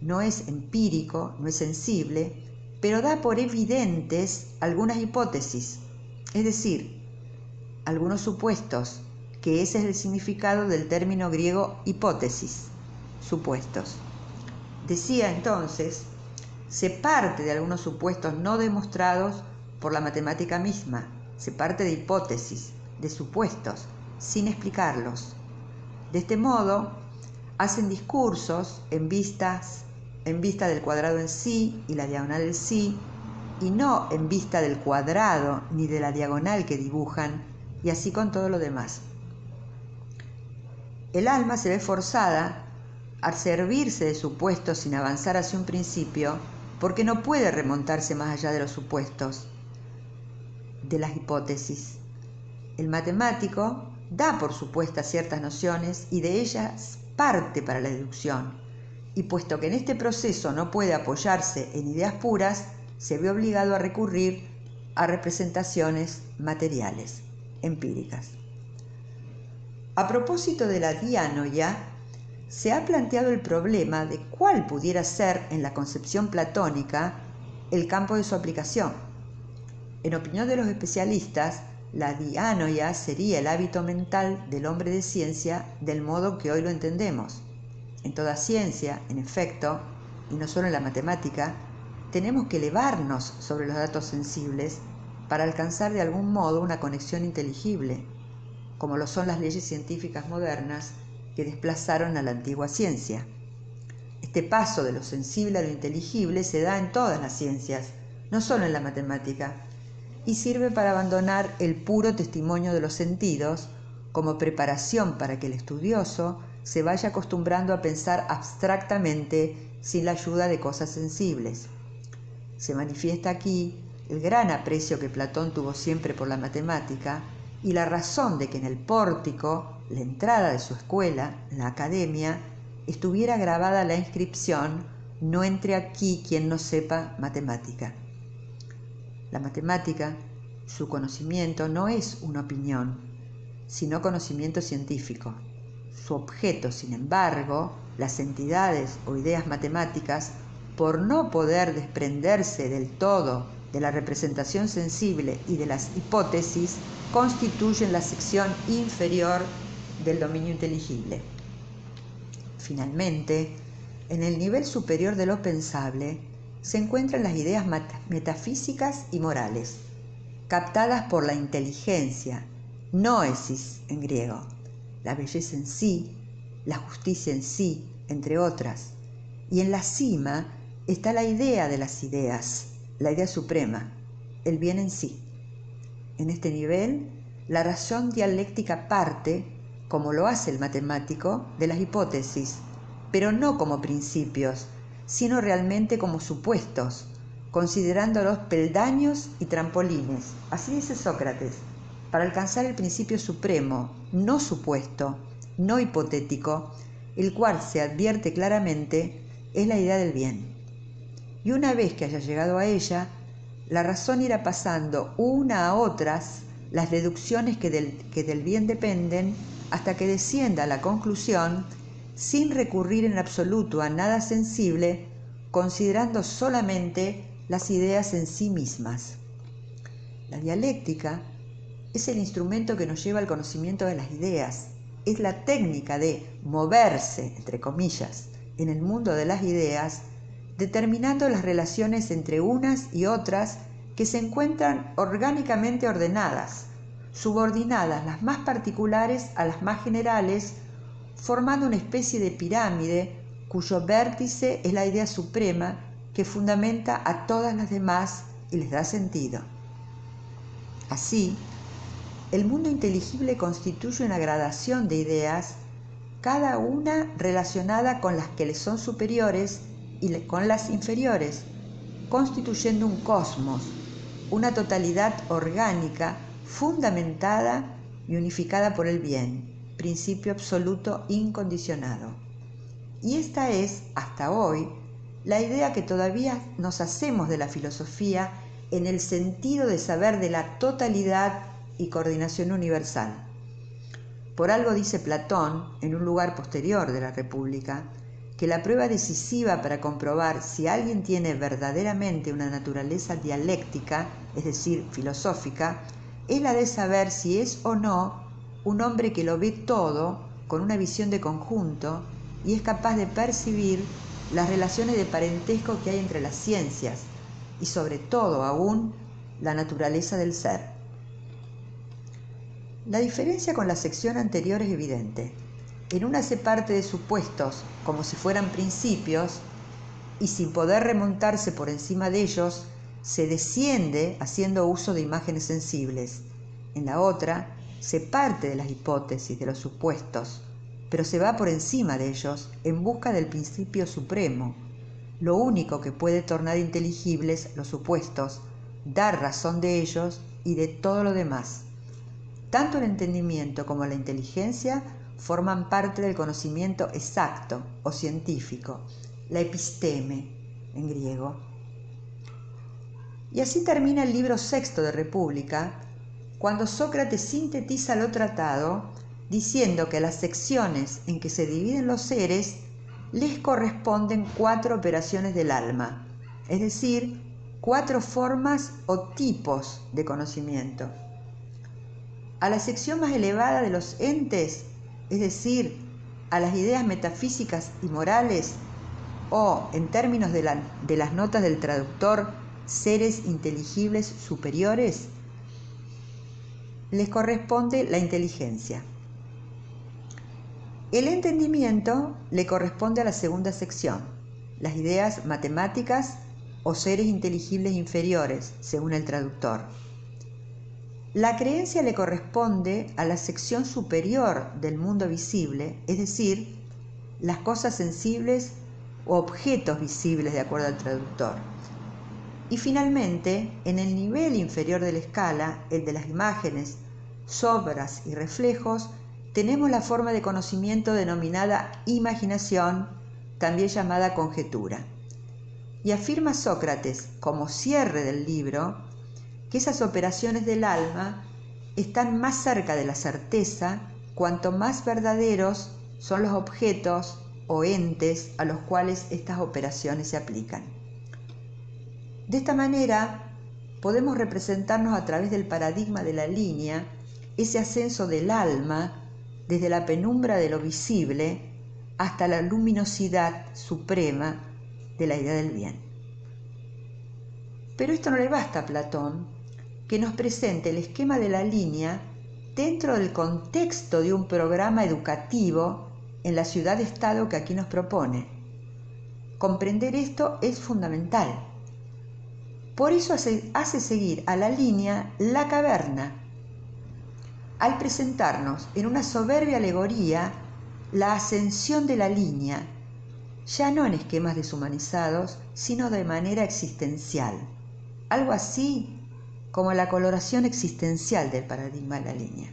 S1: no es empírico, no es sensible, pero da por evidentes algunas hipótesis. Es decir, algunos supuestos, que ese es el significado del término griego hipótesis, supuestos. Decía entonces, se parte de algunos supuestos no demostrados por la matemática misma, se parte de hipótesis, de supuestos, sin explicarlos. De este modo, hacen discursos en, en vista del cuadrado en sí y la diagonal en sí, y no en vista del cuadrado ni de la diagonal que dibujan, y así con todo lo demás. El alma se ve forzada a servirse de supuestos sin avanzar hacia un principio, porque no puede remontarse más allá de los supuestos, de las hipótesis. El matemático da por supuestas ciertas nociones y de ellas parte para la deducción, y puesto que en este proceso no puede apoyarse en ideas puras, se ve obligado a recurrir a representaciones materiales, empíricas. A propósito de la dianoia, se ha planteado el problema de cuál pudiera ser en la concepción platónica el campo de su aplicación. En opinión de los especialistas, la dianoia sería el hábito mental del hombre de ciencia del modo que hoy lo entendemos. En toda ciencia, en efecto, y no solo en la matemática, tenemos que elevarnos sobre los datos sensibles para alcanzar de algún modo una conexión inteligible, como lo son las leyes científicas modernas que desplazaron a la antigua ciencia. Este paso de lo sensible a lo inteligible se da en todas las ciencias, no solo en la matemática, y sirve para abandonar el puro testimonio de los sentidos como preparación para que el estudioso se vaya acostumbrando a pensar abstractamente sin la ayuda de cosas sensibles. Se manifiesta aquí el gran aprecio que Platón tuvo siempre por la matemática y la razón de que en el pórtico, la entrada de su escuela, la academia, estuviera grabada la inscripción No entre aquí quien no sepa matemática. La matemática, su conocimiento, no es una opinión, sino conocimiento científico. Su objeto, sin embargo, las entidades o ideas matemáticas, por no poder desprenderse del todo de la representación sensible y de las hipótesis, constituyen la sección inferior del dominio inteligible. Finalmente, en el nivel superior de lo pensable, se encuentran las ideas metafísicas y morales, captadas por la inteligencia, noesis en griego, la belleza en sí, la justicia en sí, entre otras. Y en la cima está la idea de las ideas, la idea suprema, el bien en sí. En este nivel, la razón dialéctica parte, como lo hace el matemático, de las hipótesis, pero no como principios, sino realmente como supuestos, considerándolos peldaños y trampolines. Así dice Sócrates, para alcanzar el principio supremo, no supuesto, no hipotético, el cual se advierte claramente es la idea del bien. Y una vez que haya llegado a ella, la razón irá pasando una a otras las deducciones que del, que del bien dependen hasta que descienda a la conclusión sin recurrir en absoluto a nada sensible, considerando solamente las ideas en sí mismas. La dialéctica es el instrumento que nos lleva al conocimiento de las ideas, es la técnica de moverse, entre comillas, en el mundo de las ideas, determinando las relaciones entre unas y otras que se encuentran orgánicamente ordenadas, subordinadas las más particulares a las más generales, formando una especie de pirámide cuyo vértice es la idea suprema que fundamenta a todas las demás y les da sentido. Así, el mundo inteligible constituye una gradación de ideas, cada una relacionada con las que le son superiores y con las inferiores, constituyendo un cosmos, una totalidad orgánica fundamentada y unificada por el bien, principio absoluto incondicionado. Y esta es, hasta hoy, la idea que todavía nos hacemos de la filosofía en el sentido de saber de la totalidad y coordinación universal. Por algo dice Platón, en un lugar posterior de la República, que la prueba decisiva para comprobar si alguien tiene verdaderamente una naturaleza dialéctica, es decir, filosófica, es la de saber si es o no un hombre que lo ve todo con una visión de conjunto y es capaz de percibir las relaciones de parentesco que hay entre las ciencias y sobre todo aún la naturaleza del ser. La diferencia con la sección anterior es evidente. En una se parte de supuestos como si fueran principios y sin poder remontarse por encima de ellos, se desciende haciendo uso de imágenes sensibles. En la otra, se parte de las hipótesis, de los supuestos, pero se va por encima de ellos en busca del principio supremo, lo único que puede tornar inteligibles los supuestos, dar razón de ellos y de todo lo demás. Tanto el entendimiento como la inteligencia forman parte del conocimiento exacto o científico, la episteme en griego. Y así termina el libro sexto de República, cuando Sócrates sintetiza lo tratado diciendo que a las secciones en que se dividen los seres les corresponden cuatro operaciones del alma, es decir, cuatro formas o tipos de conocimiento. A la sección más elevada de los entes, es decir, a las ideas metafísicas y morales, o, en términos de, de las notas del traductor, seres inteligibles superiores, les corresponde la inteligencia. El entendimiento le corresponde a la segunda sección, las ideas matemáticas o seres inteligibles inferiores, según el traductor. La creencia le corresponde a la sección superior del mundo visible, es decir, las cosas sensibles o objetos visibles de acuerdo al traductor. Y finalmente, en el nivel inferior de la escala, el de las imágenes, sobras y reflejos, tenemos la forma de conocimiento denominada imaginación, también llamada conjetura. Y afirma Sócrates, como cierre del libro, que esas operaciones del alma están más cerca de la certeza cuanto más verdaderos son los objetos o entes a los cuales estas operaciones se aplican. De esta manera, podemos representarnos a través del paradigma de la línea ese ascenso del alma desde la penumbra de lo visible hasta la luminosidad suprema de la idea del bien. Pero esto no le basta a Platón, que nos presente el esquema de la línea dentro del contexto de un programa educativo en la ciudad-estado que aquí nos propone. Comprender esto es fundamental. Por eso hace, seguir a la línea la caverna, al presentarnos en una soberbia alegoría la ascensión de la línea, ya no en esquemas deshumanizados, sino de manera existencial, algo así como la coloración existencial del paradigma de la línea,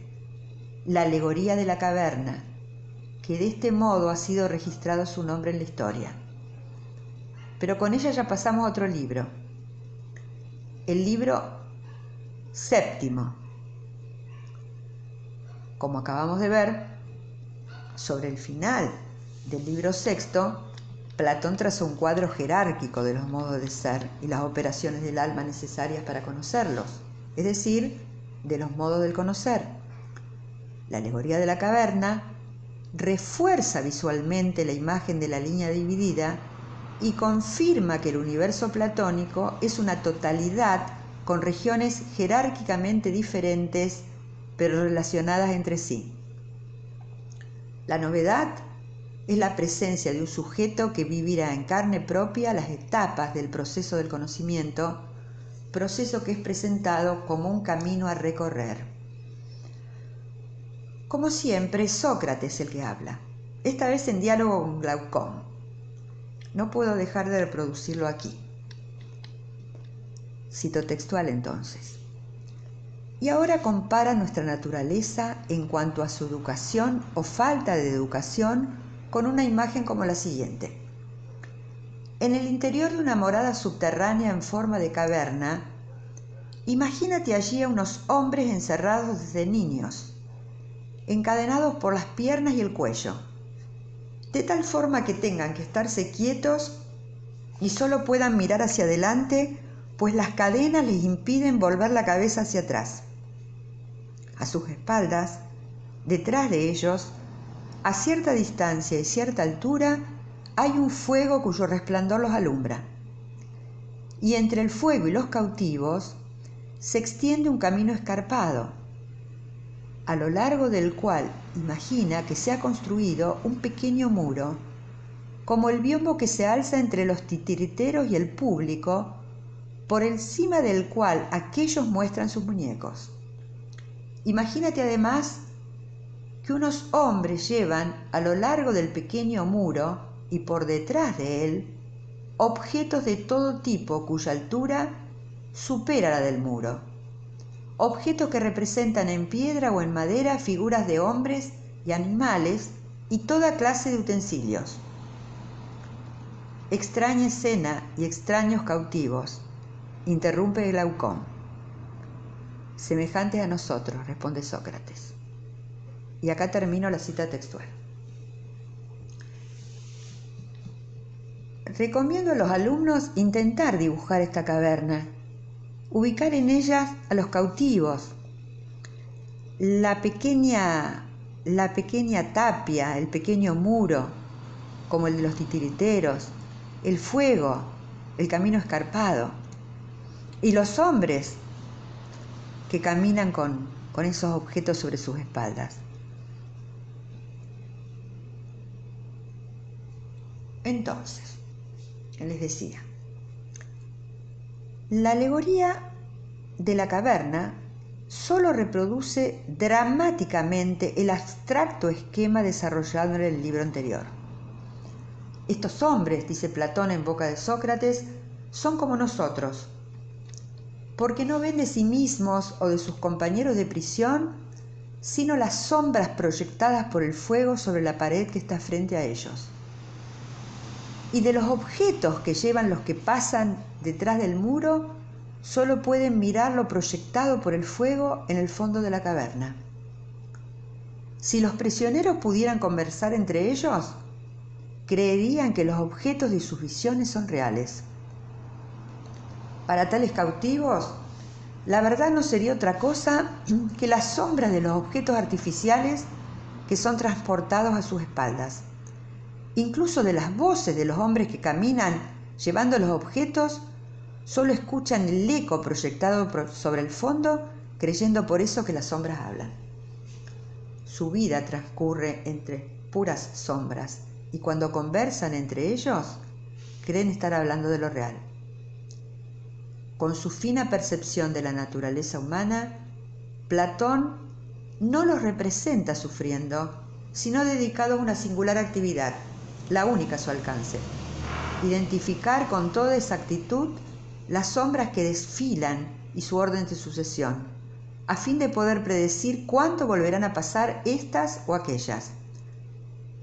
S1: la alegoría de la caverna, que de este modo ha sido registrado su nombre en la historia. Pero con ella ya pasamos a otro libro, el libro séptimo, como acabamos de ver, sobre el final del libro sexto, Platón trazó un cuadro jerárquico de los modos de ser y las operaciones del alma necesarias para conocerlos, es decir, de los modos del conocer. La alegoría de la caverna refuerza visualmente la imagen de la línea dividida y confirma que el universo platónico es una totalidad con regiones jerárquicamente diferentes pero relacionadas entre sí. La novedad es la presencia de un sujeto que vivirá en carne propia las etapas del proceso del conocimiento, proceso que es presentado como un camino a recorrer. Como siempre, Sócrates el que habla, esta vez en diálogo con Glaucón. No puedo dejar de reproducirlo aquí. Cito textual entonces y ahora compara nuestra naturaleza en cuanto a su educación o falta de educación con una imagen como la siguiente. En el interior de una morada subterránea en forma de caverna, imagínate allí a unos hombres encerrados desde niños, encadenados por las piernas y el cuello, de tal forma que tengan que estarse quietos y solo puedan mirar hacia adelante, pues las cadenas les impiden volver la cabeza hacia atrás. a sus espaldas, detrás de ellos, a cierta distancia y cierta altura, hay un fuego cuyo resplandor los alumbra. Y entre el fuego y los cautivos se extiende un camino escarpado, a lo largo del cual imagina que se ha construido un pequeño muro, como el biombo que se alza entre los titiriteros y el público, por encima del cual aquellos muestran sus muñecos. Imagínate además que unos hombres llevan a lo largo del pequeño muro y por detrás de él objetos de todo tipo cuya altura supera la del muro objetos que representan en piedra o en madera figuras de hombres y animales y toda clase de utensilios. Extraña escena y extraños cautivos, interrumpe Glaucón. Semejantes a nosotros, responde Sócrates. Y acá termino la cita textual. Recomiendo a los alumnos intentar dibujar esta caverna ubicar en ellas a los cautivos, la pequeña, la pequeña tapia, el pequeño muro, como el de los titiriteros, el fuego, el camino escarpado, y los hombres que caminan con, con esos objetos sobre sus espaldas. Entonces, les decía, la alegoría de la caverna solo reproduce dramáticamente el abstracto esquema desarrollado en el libro anterior. Estos hombres, dice Platón en boca de Sócrates, son como nosotros, porque no ven de sí mismos o de sus compañeros de prisión, sino las sombras proyectadas por el fuego sobre la pared que está frente a ellos y de los objetos que llevan los que pasan detrás del muro, solo pueden mirar lo proyectado por el fuego en el fondo de la caverna. Si los prisioneros pudieran conversar entre ellos, creerían que los objetos de sus visiones son reales. Para tales cautivos, la verdad no sería otra cosa que las sombras de los objetos artificiales que son transportados a sus espaldas incluso de las voces de los hombres que caminan llevando los objetos, solo escuchan el eco proyectado sobre el fondo, creyendo por eso que las sombras hablan. Su vida transcurre entre puras sombras y cuando conversan entre ellos, creen estar hablando de lo real. Con su fina percepción de la naturaleza humana, Platón no los representa sufriendo, sino dedicado a una singular actividad, la única a su alcance. Identificar con toda exactitud las sombras que desfilan y su orden de sucesión, a fin de poder predecir cuánto volverán a pasar estas o aquellas.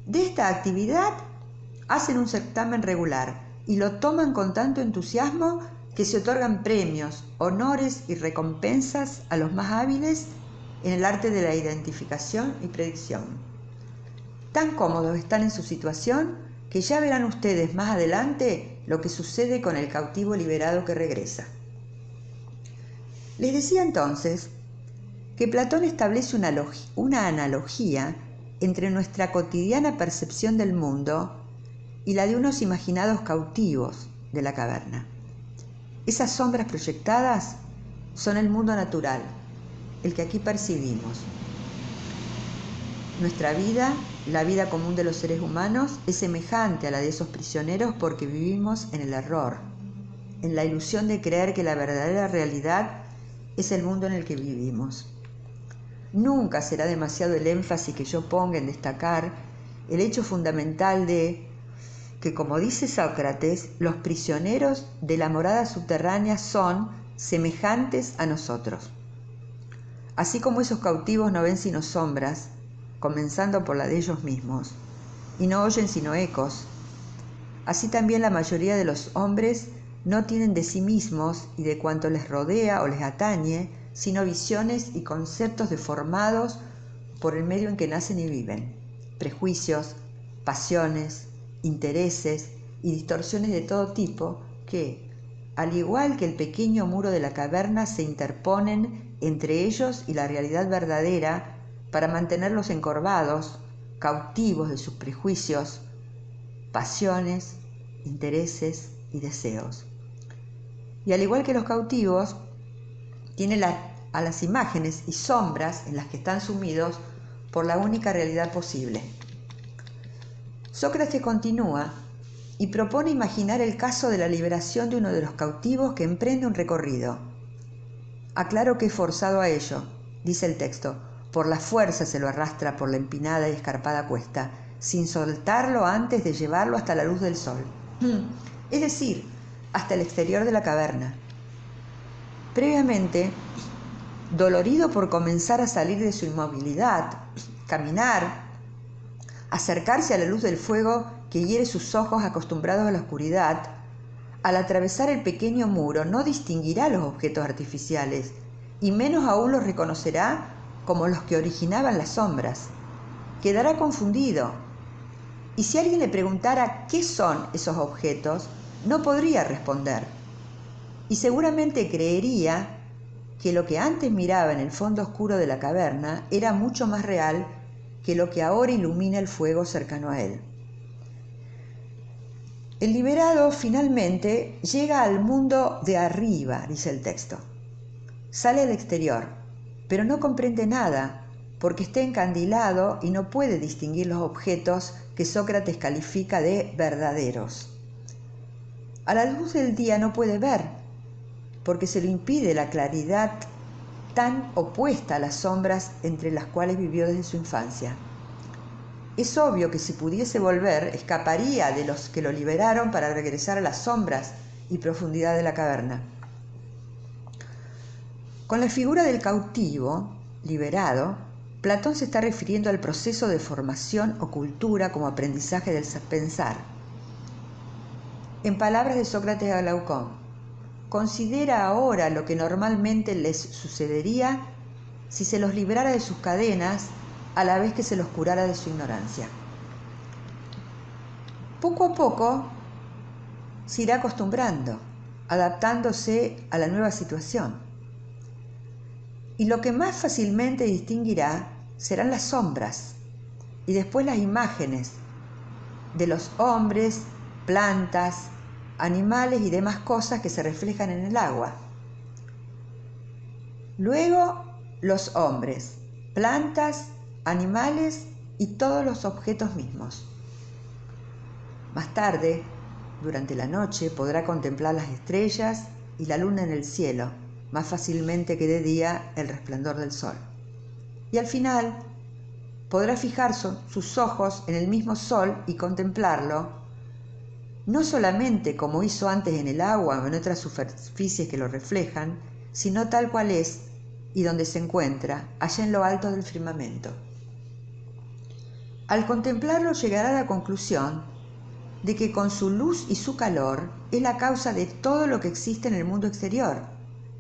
S1: De esta actividad hacen un certamen regular y lo toman con tanto entusiasmo que se otorgan premios, honores y recompensas a los más hábiles en el arte de la identificación y predicción. Tan cómodos están en su situación que ya verán ustedes más adelante lo que sucede con el cautivo liberado que regresa. Les decía entonces que Platón establece una, una analogía entre nuestra cotidiana percepción del mundo y la de unos imaginados cautivos de la caverna. Esas sombras proyectadas son el mundo natural, el que aquí percibimos, nuestra vida, la vida común de los seres humanos, es semejante a la de esos prisioneros porque vivimos en el error, en la ilusión de creer que la verdadera realidad es el mundo en el que vivimos. Nunca será demasiado el énfasis que yo ponga en destacar el hecho fundamental de que, como dice Sócrates, los prisioneros de la morada subterránea son semejantes a nosotros. Así como esos cautivos no ven sino sombras, comenzando por la de ellos mismos, y no oyen sino ecos. Así también la mayoría de los hombres no tienen de sí mismos y de cuanto les rodea o les atañe, sino visiones y conceptos deformados por el medio en que nacen y viven, prejuicios, pasiones, intereses y distorsiones de todo tipo que, al igual que el pequeño muro de la caverna, se interponen entre ellos y la realidad verdadera para mantenerlos encorvados, cautivos de sus prejuicios, pasiones, intereses y deseos. Y al igual que los cautivos, tiene a las imágenes y sombras en las que están sumidos por la única realidad posible. Sócrates continúa y propone imaginar el caso de la liberación de uno de los cautivos que emprende un recorrido. Aclaro que es forzado a ello, dice el texto, por la fuerza se lo arrastra por la empinada y escarpada cuesta, sin soltarlo antes de llevarlo hasta la luz del sol. Es decir, hasta el exterior de la caverna. Previamente, dolorido por comenzar a salir de su inmovilidad, caminar, acercarse a la luz del fuego que hiere sus ojos acostumbrados a la oscuridad, al atravesar el pequeño muro no distinguirá los objetos artificiales y menos aún los reconocerá como los que originaban las sombras. Quedará confundido. Y si alguien le preguntara qué son esos objetos, no podría responder. Y seguramente creería que lo que antes miraba en el fondo oscuro de la caverna era mucho más real que lo que ahora ilumina el fuego cercano a él. El liberado finalmente llega al mundo de arriba, dice el texto. Sale al exterior, pero no comprende nada porque está encandilado y no puede distinguir los objetos que Sócrates califica de verdaderos. A la luz del día no puede ver, porque se le impide la claridad tan opuesta a las sombras entre las cuales vivió desde su infancia. Es obvio que si pudiese volver, escaparía de los que lo liberaron para regresar a las sombras y profundidad de la caverna. Con la figura del cautivo, liberado, Platón se está refiriendo al proceso de formación o cultura como aprendizaje del pensar. En palabras de Sócrates a Glaucón, considera ahora lo que normalmente les sucedería si se los librara de sus cadenas a la vez que se los curara de su ignorancia. Poco a poco se irá acostumbrando, adaptándose a la nueva situación. Y lo que más fácilmente distinguirá serán las sombras y después las imágenes de los hombres, plantas, animales y demás cosas que se reflejan en el agua. Luego los hombres, plantas animales y todos los objetos mismos. Más tarde, durante la noche, podrá contemplar las estrellas y la luna en el cielo, más fácilmente que de día el resplandor del sol. Y al final, podrá fijar sus ojos en el mismo sol y contemplarlo, no solamente como hizo antes en el agua o en otras superficies que lo reflejan, sino tal cual es y donde se encuentra, allá en lo alto del firmamento. Al contemplarlo llegará a la conclusión de que con su luz y su calor es la causa de todo lo que existe en el mundo exterior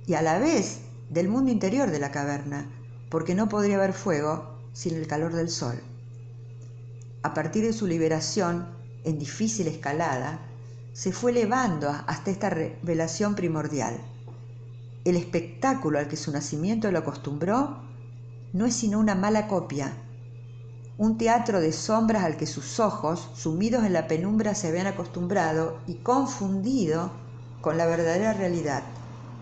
S1: y a la vez del mundo interior de la caverna, porque no podría haber fuego sin el calor del sol. A partir de su liberación en difícil escalada, se fue elevando hasta esta revelación primordial. El espectáculo al que su nacimiento lo acostumbró no es sino una mala copia un teatro de sombras al que sus ojos, sumidos en la penumbra, se habían acostumbrado y confundido con la verdadera realidad,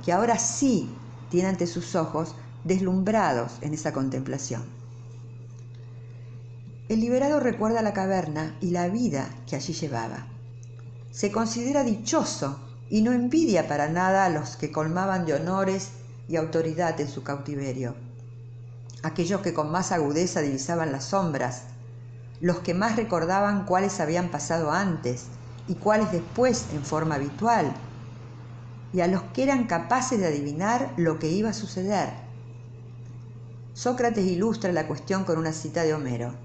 S1: que ahora sí tiene ante sus ojos deslumbrados en esa contemplación. El liberado recuerda la caverna y la vida que allí llevaba. Se considera dichoso y no envidia para nada a los que colmaban de honores y autoridad en su cautiverio aquellos que con más agudeza divisaban las sombras, los que más recordaban cuáles habían pasado antes y cuáles después en forma habitual, y a los que eran capaces de adivinar lo que iba a suceder. Sócrates ilustra la cuestión con una cita de Homero.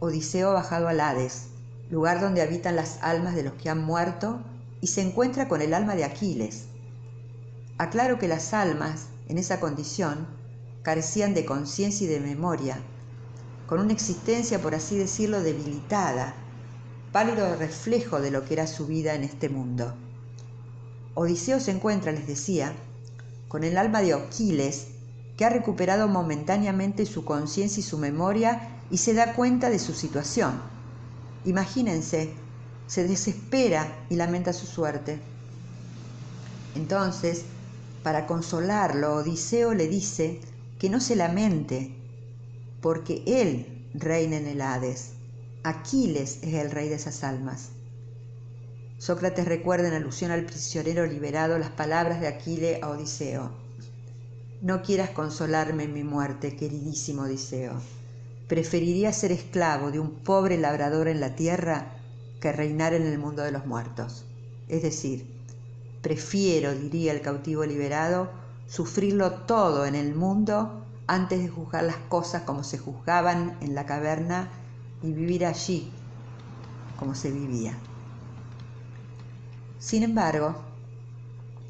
S1: Odiseo ha bajado al Hades, lugar donde habitan las almas de los que han muerto, y se encuentra con el alma de Aquiles. Aclaro que las almas, en esa condición, carecían de conciencia y de memoria, con una existencia, por así decirlo, debilitada, pálido reflejo de lo que era su vida en este mundo. Odiseo se encuentra, les decía, con el alma de Aquiles, que ha recuperado momentáneamente su conciencia y su memoria y se da cuenta de su situación. Imagínense, se desespera y lamenta su suerte. Entonces, para consolarlo, Odiseo le dice que no se lamente, porque él reina en el Hades. Aquiles es el rey de esas almas. Sócrates recuerda en alusión al prisionero liberado las palabras de Aquiles a Odiseo. No quieras consolarme en mi muerte, queridísimo Odiseo. Preferiría ser esclavo de un pobre labrador en la tierra que reinar en el mundo de los muertos. Es decir, prefiero, diría el cautivo liberado, sufrirlo todo en el mundo antes de juzgar las cosas como se juzgaban en la caverna y vivir allí como se vivía. Sin embargo,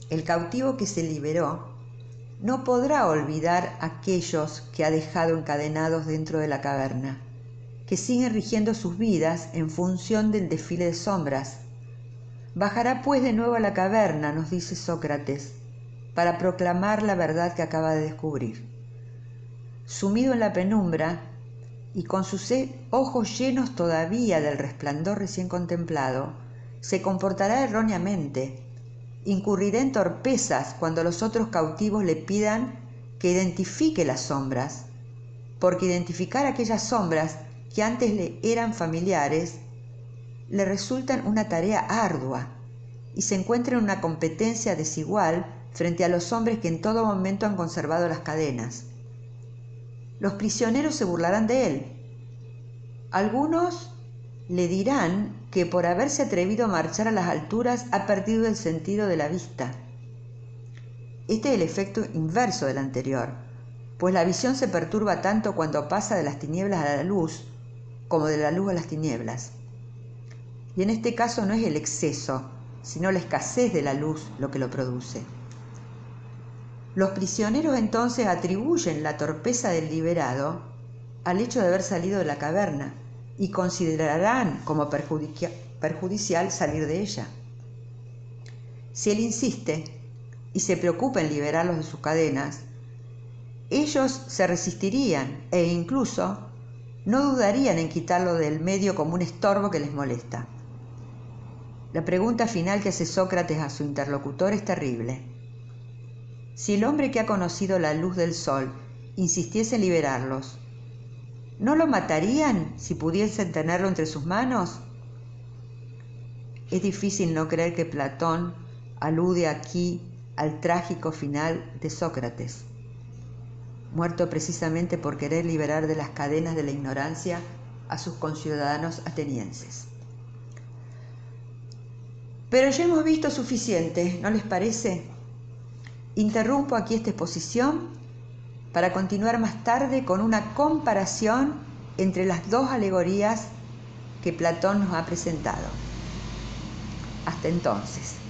S1: el cautivo que se liberó no podrá olvidar aquellos que ha dejado encadenados dentro de la caverna, que siguen rigiendo sus vidas en función del desfile de sombras. Bajará pues de nuevo a la caverna, nos dice Sócrates, para proclamar la verdad que acaba de descubrir. Sumido en la penumbra, y con sus ojos llenos todavía del resplandor recién contemplado, se comportará erróneamente, incurrirá en torpezas cuando los otros cautivos le pidan que identifique las sombras, porque identificar aquellas sombras que antes le eran familiares le resultan una tarea ardua y se encuentra en una competencia desigual frente a los hombres que en todo momento han conservado las cadenas. Los prisioneros se burlarán de él. Algunos le dirán que por haberse atrevido a marchar a las alturas ha perdido el sentido de la vista. Este es el efecto inverso del anterior, pues la visión se perturba tanto cuando pasa de las tinieblas a la luz como de la luz a las tinieblas. Y en este caso no es el exceso, sino la escasez de la luz lo que lo produce. Los prisioneros entonces atribuyen la torpeza del liberado al hecho de haber salido de la caverna y considerarán como perjudicial salir de ella. Si él insiste y se preocupa en liberarlos de sus cadenas, ellos se resistirían e incluso no dudarían en quitarlo del medio como un estorbo que les molesta. La pregunta final que hace Sócrates a su interlocutor es terrible. Si el hombre que ha conocido la luz del sol insistiese en liberarlos, ¿no lo matarían si pudiesen tenerlo entre sus manos? Es difícil no creer que Platón alude aquí al trágico final de Sócrates, muerto precisamente por querer liberar de las cadenas de la ignorancia a sus conciudadanos atenienses. Pero ya hemos visto suficiente, ¿no les parece? Interrumpo aquí esta exposición para continuar más tarde con una comparación entre las dos alegorías que Platón nos ha presentado. Hasta entonces.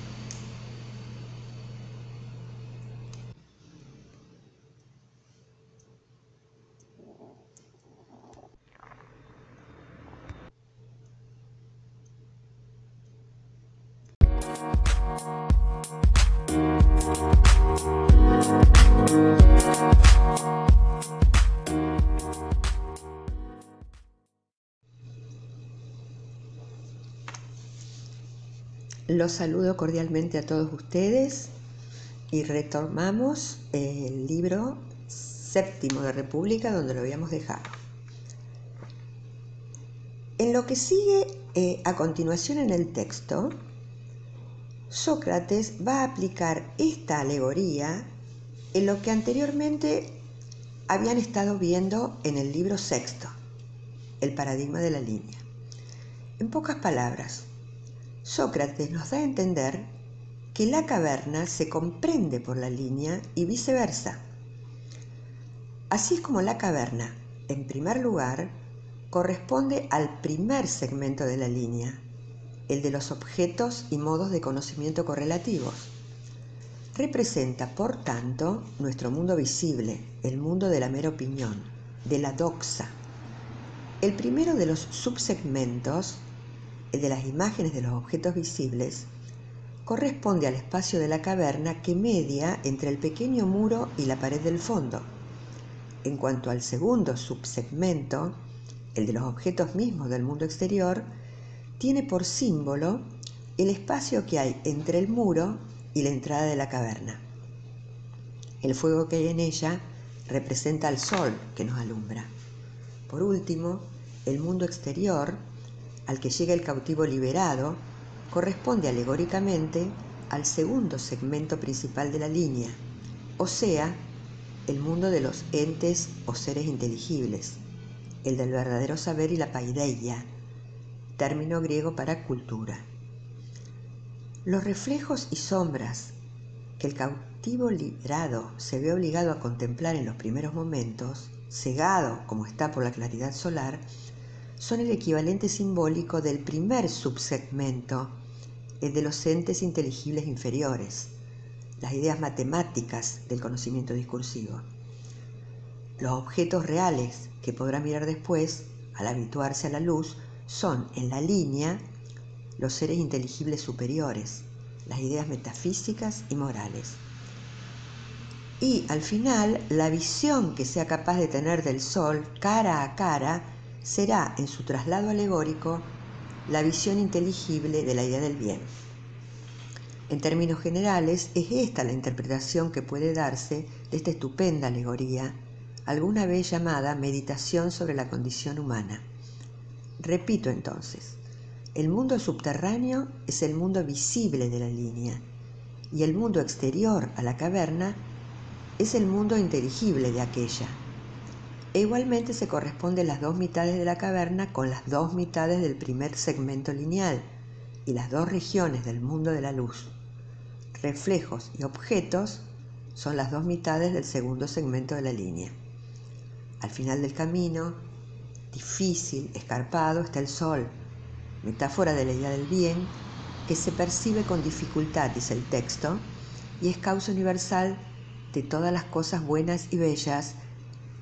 S1: Los saludo cordialmente a todos ustedes y retomamos el libro séptimo de República donde lo habíamos dejado. En lo que sigue eh, a continuación en el texto, Sócrates va a aplicar esta alegoría en lo que anteriormente habían estado viendo en el libro sexto, el paradigma de la línea. En pocas palabras, Sócrates nos da a entender que la caverna se comprende por la línea y viceversa. Así es como la caverna, en primer lugar, corresponde al primer segmento de la línea, el de los objetos y modos de conocimiento correlativos. Representa, por tanto, nuestro mundo visible, el mundo de la mera opinión, de la doxa. El primero de los subsegmentos de las imágenes de los objetos visibles, corresponde al espacio de la caverna que media entre el pequeño muro y la pared del fondo, en cuanto al segundo subsegmento, el de los objetos mismos del mundo exterior, tiene por símbolo el espacio que hay entre el muro y la entrada de la caverna. El fuego que hay en ella representa al sol que nos alumbra. Por último, el mundo exterior, al que llega el cautivo liberado, corresponde alegóricamente al segundo segmento principal de la línea, o sea, el mundo de los entes o seres inteligibles, el del verdadero saber y la paideia, término griego para cultura. Los reflejos y sombras que el cautivo liberado se ve obligado a contemplar en los primeros momentos, cegado como está por la claridad solar, son el equivalente simbólico del primer subsegmento, el de los entes inteligibles inferiores, las ideas matemáticas del conocimiento discursivo. Los objetos reales que podrá mirar después, al habituarse a la luz, son en la línea los seres inteligibles superiores, las ideas metafísicas y morales. Y al final, la visión que sea capaz de tener del sol cara a cara será, en su traslado alegórico, la visión inteligible de la idea del bien. En términos generales, es esta la interpretación que puede darse de esta estupenda alegoría, alguna vez llamada meditación sobre la condición humana. Repito entonces, el mundo subterráneo es el mundo visible de la línea y el mundo exterior a la caverna es el mundo inteligible de aquella. E igualmente se corresponden las dos mitades de la caverna con las dos mitades del primer segmento lineal y las dos regiones del mundo de la luz. Reflejos y objetos son las dos mitades del segundo segmento de la línea. Al final del camino, difícil, escarpado, está el sol, metáfora de la idea del bien, que se percibe con dificultad, dice el texto, y es causa universal de todas las cosas buenas y bellas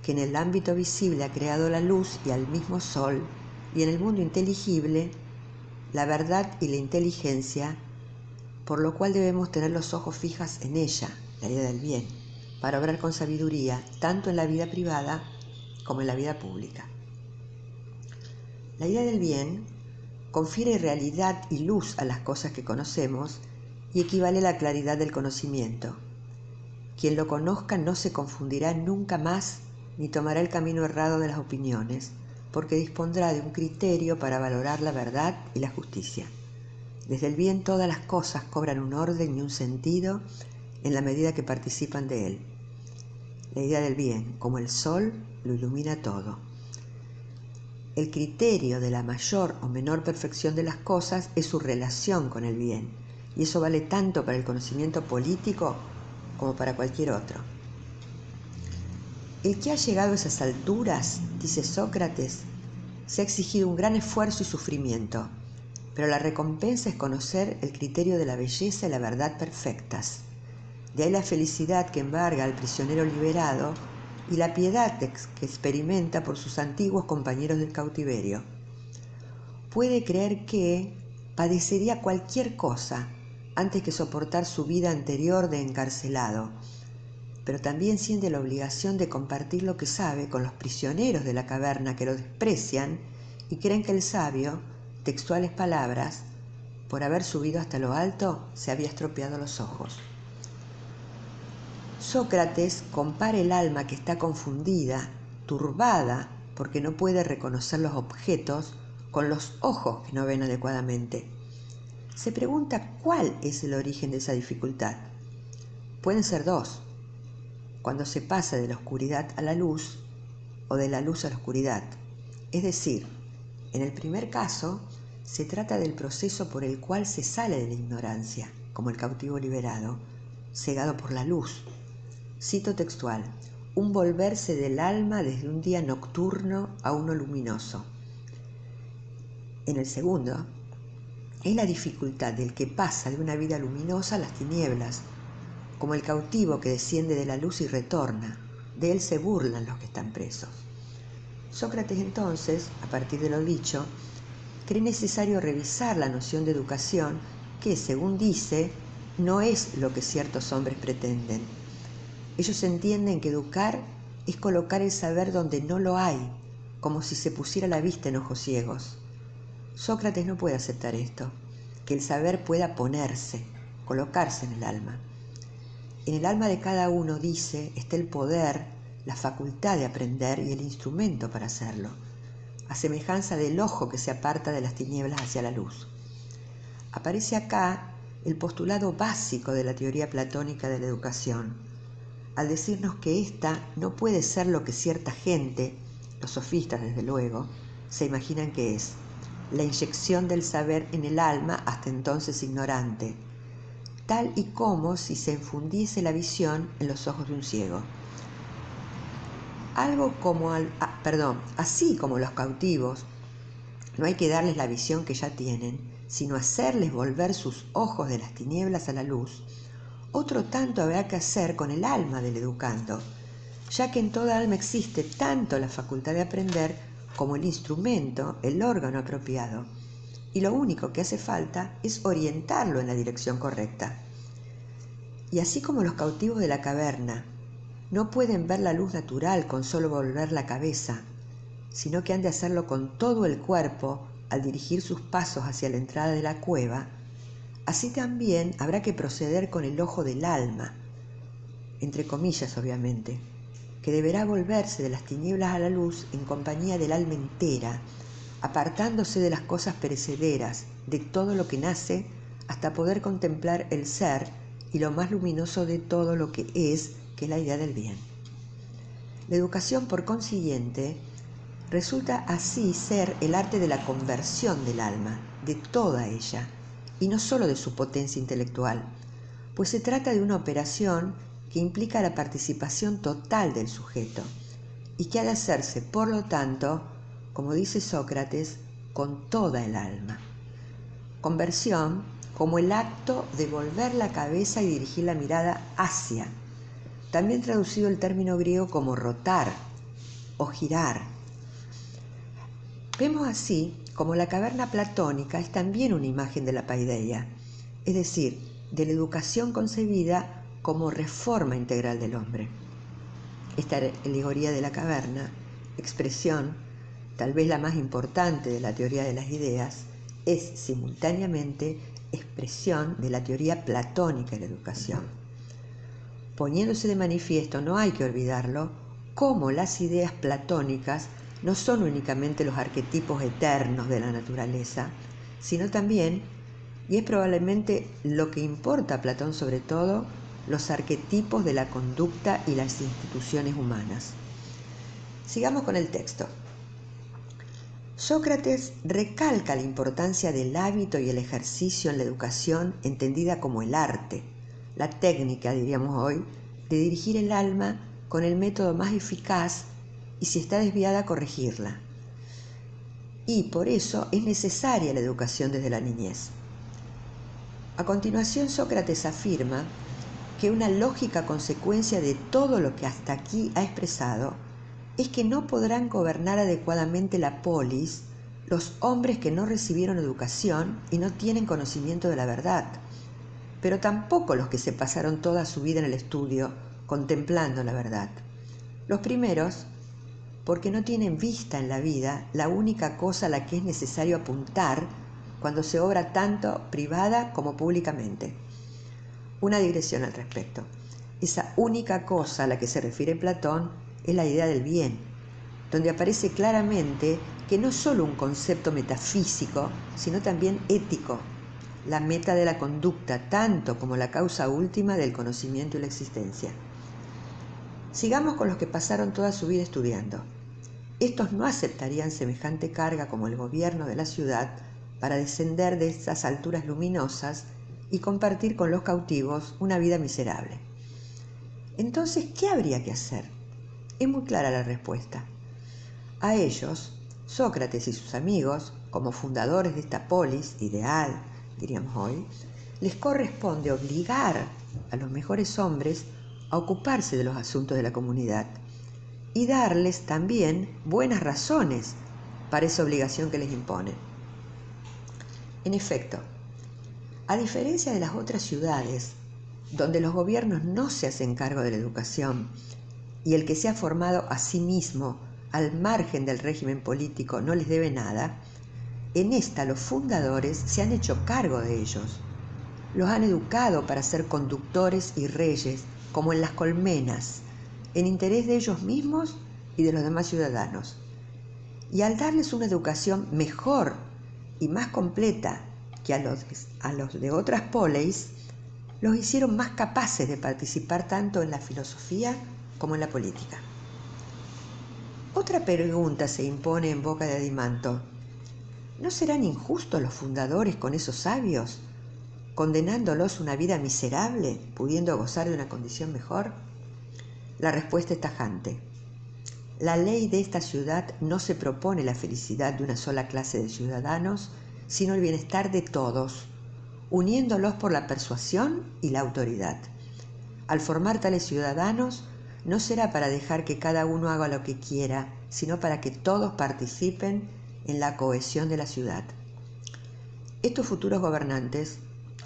S1: que en el ámbito visible ha creado la luz y al mismo sol, y en el mundo inteligible, la verdad y la inteligencia, por lo cual debemos tener los ojos fijas en ella, la idea del bien, para obrar con sabiduría, tanto en la vida privada como en la vida pública. La idea del bien confiere realidad y luz a las cosas que conocemos y equivale a la claridad del conocimiento. Quien lo conozca no se confundirá nunca más ni tomará el camino errado de las opiniones, porque dispondrá de un criterio para valorar la verdad y la justicia. Desde el bien todas las cosas cobran un orden y un sentido en la medida que participan de él. La idea del bien, como el sol, lo ilumina todo. El criterio de la mayor o menor perfección de las cosas es su relación con el bien, y eso vale tanto para el conocimiento político como para cualquier otro. El que ha llegado a esas alturas, dice Sócrates, se ha exigido un gran esfuerzo y sufrimiento, pero la recompensa es conocer el criterio de la belleza y la verdad perfectas. De ahí la felicidad que embarga al prisionero liberado y la piedad que experimenta por sus antiguos compañeros del cautiverio. Puede creer que padecería cualquier cosa antes que soportar su vida anterior de encarcelado, pero también siente la obligación de compartir lo que sabe con los prisioneros de la caverna que lo desprecian y creen que el sabio, textuales palabras, por haber subido hasta lo alto, se había estropeado los ojos. Sócrates compara el alma que está confundida, turbada, porque no puede reconocer los objetos, con los ojos que no ven adecuadamente. Se pregunta cuál es el origen de esa dificultad. Pueden ser dos. Cuando se pasa de la oscuridad a la luz o de la luz a la oscuridad. Es decir, en el primer caso, se trata del proceso por el cual se sale de la ignorancia, como el cautivo liberado, cegado por la luz, Cito textual, un volverse del alma desde un día nocturno a uno luminoso. En el segundo, es la dificultad del que pasa de una vida luminosa a las tinieblas, como el cautivo que desciende de la luz y retorna. De él se burlan los que están presos. Sócrates entonces, a partir de lo dicho, cree necesario revisar la noción de educación que, según dice, no es lo que ciertos hombres pretenden ellos entienden que educar es colocar el saber donde no lo hay, como si se pusiera la vista en ojos ciegos. Sócrates no puede aceptar esto, que el saber pueda ponerse, colocarse en el alma. En el alma de cada uno, dice, está el poder, la facultad de aprender y el instrumento para hacerlo, a semejanza del ojo que se aparta de las tinieblas hacia la luz. Aparece acá el postulado básico de la teoría platónica de la educación, al decirnos que ésta no puede ser lo que cierta gente, los sofistas desde luego, se imaginan que es, la inyección del saber en el alma hasta entonces ignorante, tal y como si se infundiese la visión en los ojos de un ciego. Algo como, al, ah, perdón, así como los cautivos, no hay que darles la visión que ya tienen, sino hacerles volver sus ojos de las tinieblas a la luz, otro tanto habrá que hacer con el alma del educando, ya que en toda alma existe tanto la facultad de aprender como el instrumento, el órgano apropiado, y lo único que hace falta es orientarlo en la dirección correcta. Y así como los cautivos de la caverna no pueden ver la luz natural con solo volver la cabeza, sino que han de hacerlo con todo el cuerpo al dirigir sus pasos hacia la entrada de la cueva, Así también habrá que proceder con el ojo del alma, entre comillas obviamente, que deberá volverse de las tinieblas a la luz en compañía del alma entera, apartándose de las cosas perecederas, de todo lo que nace, hasta poder contemplar el ser y lo más luminoso de todo lo que es, que es la idea del bien. La educación, por consiguiente, resulta así ser el arte de la conversión del alma, de toda ella, y no solo de su potencia intelectual, pues se trata de una operación que implica la participación total del sujeto y que ha de hacerse, por lo tanto, como dice Sócrates, con toda el alma. Conversión como el acto de volver la cabeza y dirigir la mirada hacia, también traducido el término griego como rotar o girar. Vemos así como la caverna platónica es también una imagen de la paideia, es decir, de la educación concebida como reforma integral del hombre. Esta alegoría de la caverna, expresión tal vez la más importante de la teoría de las ideas, es simultáneamente expresión de la teoría platónica de la educación. Poniéndose de manifiesto, no hay que olvidarlo, cómo las ideas platónicas no son únicamente los arquetipos eternos de la naturaleza, sino también, y es probablemente lo que importa a Platón sobre todo, los arquetipos de la conducta y las instituciones humanas. Sigamos con el texto. Sócrates recalca la importancia del hábito y el ejercicio en la educación entendida como el arte, la técnica, diríamos hoy, de dirigir el alma con el método más eficaz y si está desviada, corregirla. Y por eso es necesaria la educación desde la niñez. A continuación, Sócrates afirma que una lógica consecuencia de todo lo que hasta aquí ha expresado es que no podrán gobernar adecuadamente la polis los hombres que no recibieron educación y no tienen conocimiento de la verdad, pero tampoco los que se pasaron toda su vida en el estudio contemplando la verdad. Los primeros porque no tienen vista en la vida la única cosa a la que es necesario apuntar cuando se obra tanto privada como públicamente. Una digresión al respecto. Esa única cosa a la que se refiere Platón es la idea del bien, donde aparece claramente que no es solo un concepto metafísico, sino también ético, la meta de la conducta, tanto como la causa última del conocimiento y la existencia. Sigamos con los que pasaron toda su vida estudiando. Estos no aceptarían semejante carga como el gobierno de la ciudad para descender de estas alturas luminosas y compartir con los cautivos una vida miserable. Entonces, ¿qué habría que hacer? Es muy clara la respuesta. A ellos, Sócrates y sus amigos, como fundadores de esta polis ideal, diríamos hoy, les corresponde obligar a los mejores hombres a ocuparse de los asuntos de la comunidad y darles también buenas razones para esa obligación que les impone. En efecto, a diferencia de las otras ciudades, donde los gobiernos no se hacen cargo de la educación y el que se ha formado a sí mismo al margen del régimen político no les debe nada, en esta los fundadores se han hecho cargo de ellos. Los han educado para ser conductores y reyes, como en las colmenas, en interés de ellos mismos y de los demás ciudadanos. Y al darles una educación mejor y más completa que a los, de otras poleis, los hicieron más capaces de participar tanto en la filosofía como en la política. Otra pregunta se impone en boca de Adimanto. ¿No serán injustos los fundadores con esos sabios, condenándolos a una vida miserable, pudiendo gozar de una condición mejor? La respuesta es tajante. La ley de esta ciudad no se propone la felicidad de una sola clase de ciudadanos, sino el bienestar de todos, uniéndolos por la persuasión y la autoridad. Al formar tales ciudadanos, no será para dejar que cada uno haga lo que quiera, sino para que todos participen en la cohesión de la ciudad. Estos futuros gobernantes,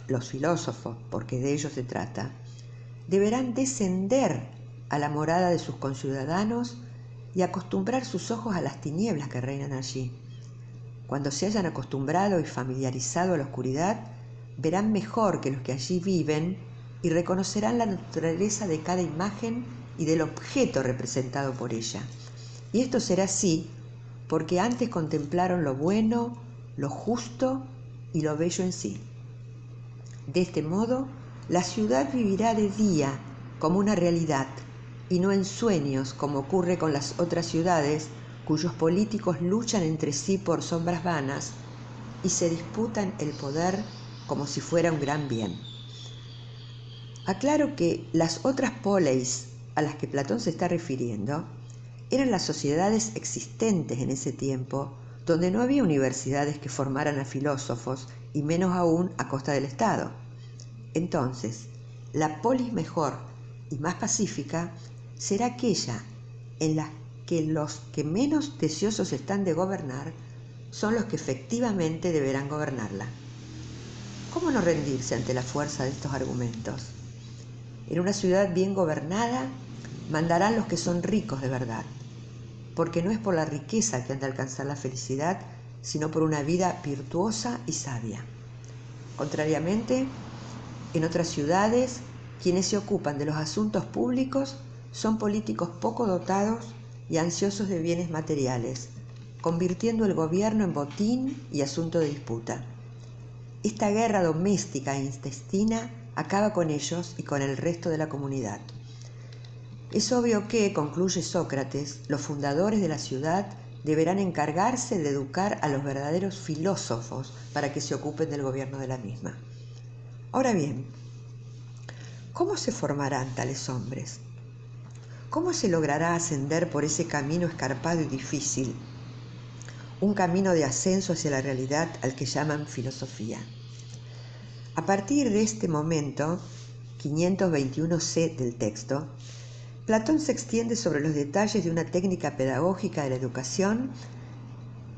S1: los filósofos, porque de ellos se trata, deberán descender a la morada de sus conciudadanos y acostumbrar sus ojos a las tinieblas que reinan allí. Cuando se hayan acostumbrado y familiarizado a la oscuridad, verán mejor que los que allí viven y reconocerán la naturaleza de cada imagen y del objeto representado por ella. Y esto será así porque antes contemplaron lo bueno, lo justo y lo bello en sí. De este modo, la ciudad vivirá de día como una realidad y no en sueños como ocurre con las otras ciudades cuyos políticos luchan entre sí por sombras vanas y se disputan el poder como si fuera un gran bien. Aclaro que las otras poleis a las que Platón se está refiriendo eran las sociedades existentes en ese tiempo, donde no había universidades que formaran a filósofos, y menos aún a costa del Estado. Entonces, la polis mejor y más pacífica será aquella en la que los que menos deseosos están de gobernar son los que efectivamente deberán gobernarla. ¿Cómo no rendirse ante la fuerza de estos argumentos? En una ciudad bien gobernada mandarán los que son ricos de verdad, porque no es por la riqueza que han de alcanzar la felicidad, sino por una vida virtuosa y sabia. Contrariamente, en otras ciudades, quienes se ocupan de los asuntos públicos son políticos poco dotados y ansiosos de bienes materiales, convirtiendo el gobierno en botín y asunto de disputa. Esta guerra doméstica e intestina acaba con ellos y con el resto de la comunidad. Es obvio que, concluye Sócrates, los fundadores de la ciudad deberán encargarse de educar a los verdaderos filósofos para que se ocupen del gobierno de la misma. Ahora bien, ¿cómo se formarán tales hombres? ¿Cómo se logrará ascender por ese camino escarpado y difícil? Un camino de ascenso hacia la realidad al que llaman filosofía. A partir de este momento, 521c del texto, Platón se extiende sobre los detalles de una técnica pedagógica de la educación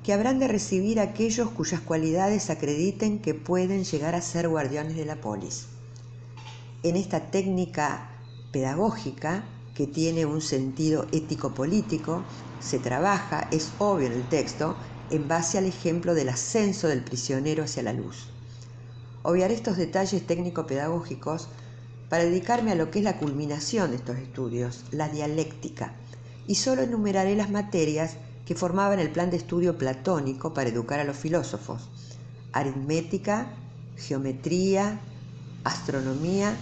S1: que habrán de recibir aquellos cuyas cualidades acrediten que pueden llegar a ser guardianes de la polis. En esta técnica pedagógica, que tiene un sentido ético-político, se trabaja, es obvio en el texto, en base al ejemplo del ascenso del prisionero hacia la luz. Obviar estos detalles técnico-pedagógicos para dedicarme a lo que es la culminación de estos estudios, la dialéctica, y solo enumeraré las materias que formaban el plan de estudio platónico para educar a los filósofos, aritmética, geometría, astronomía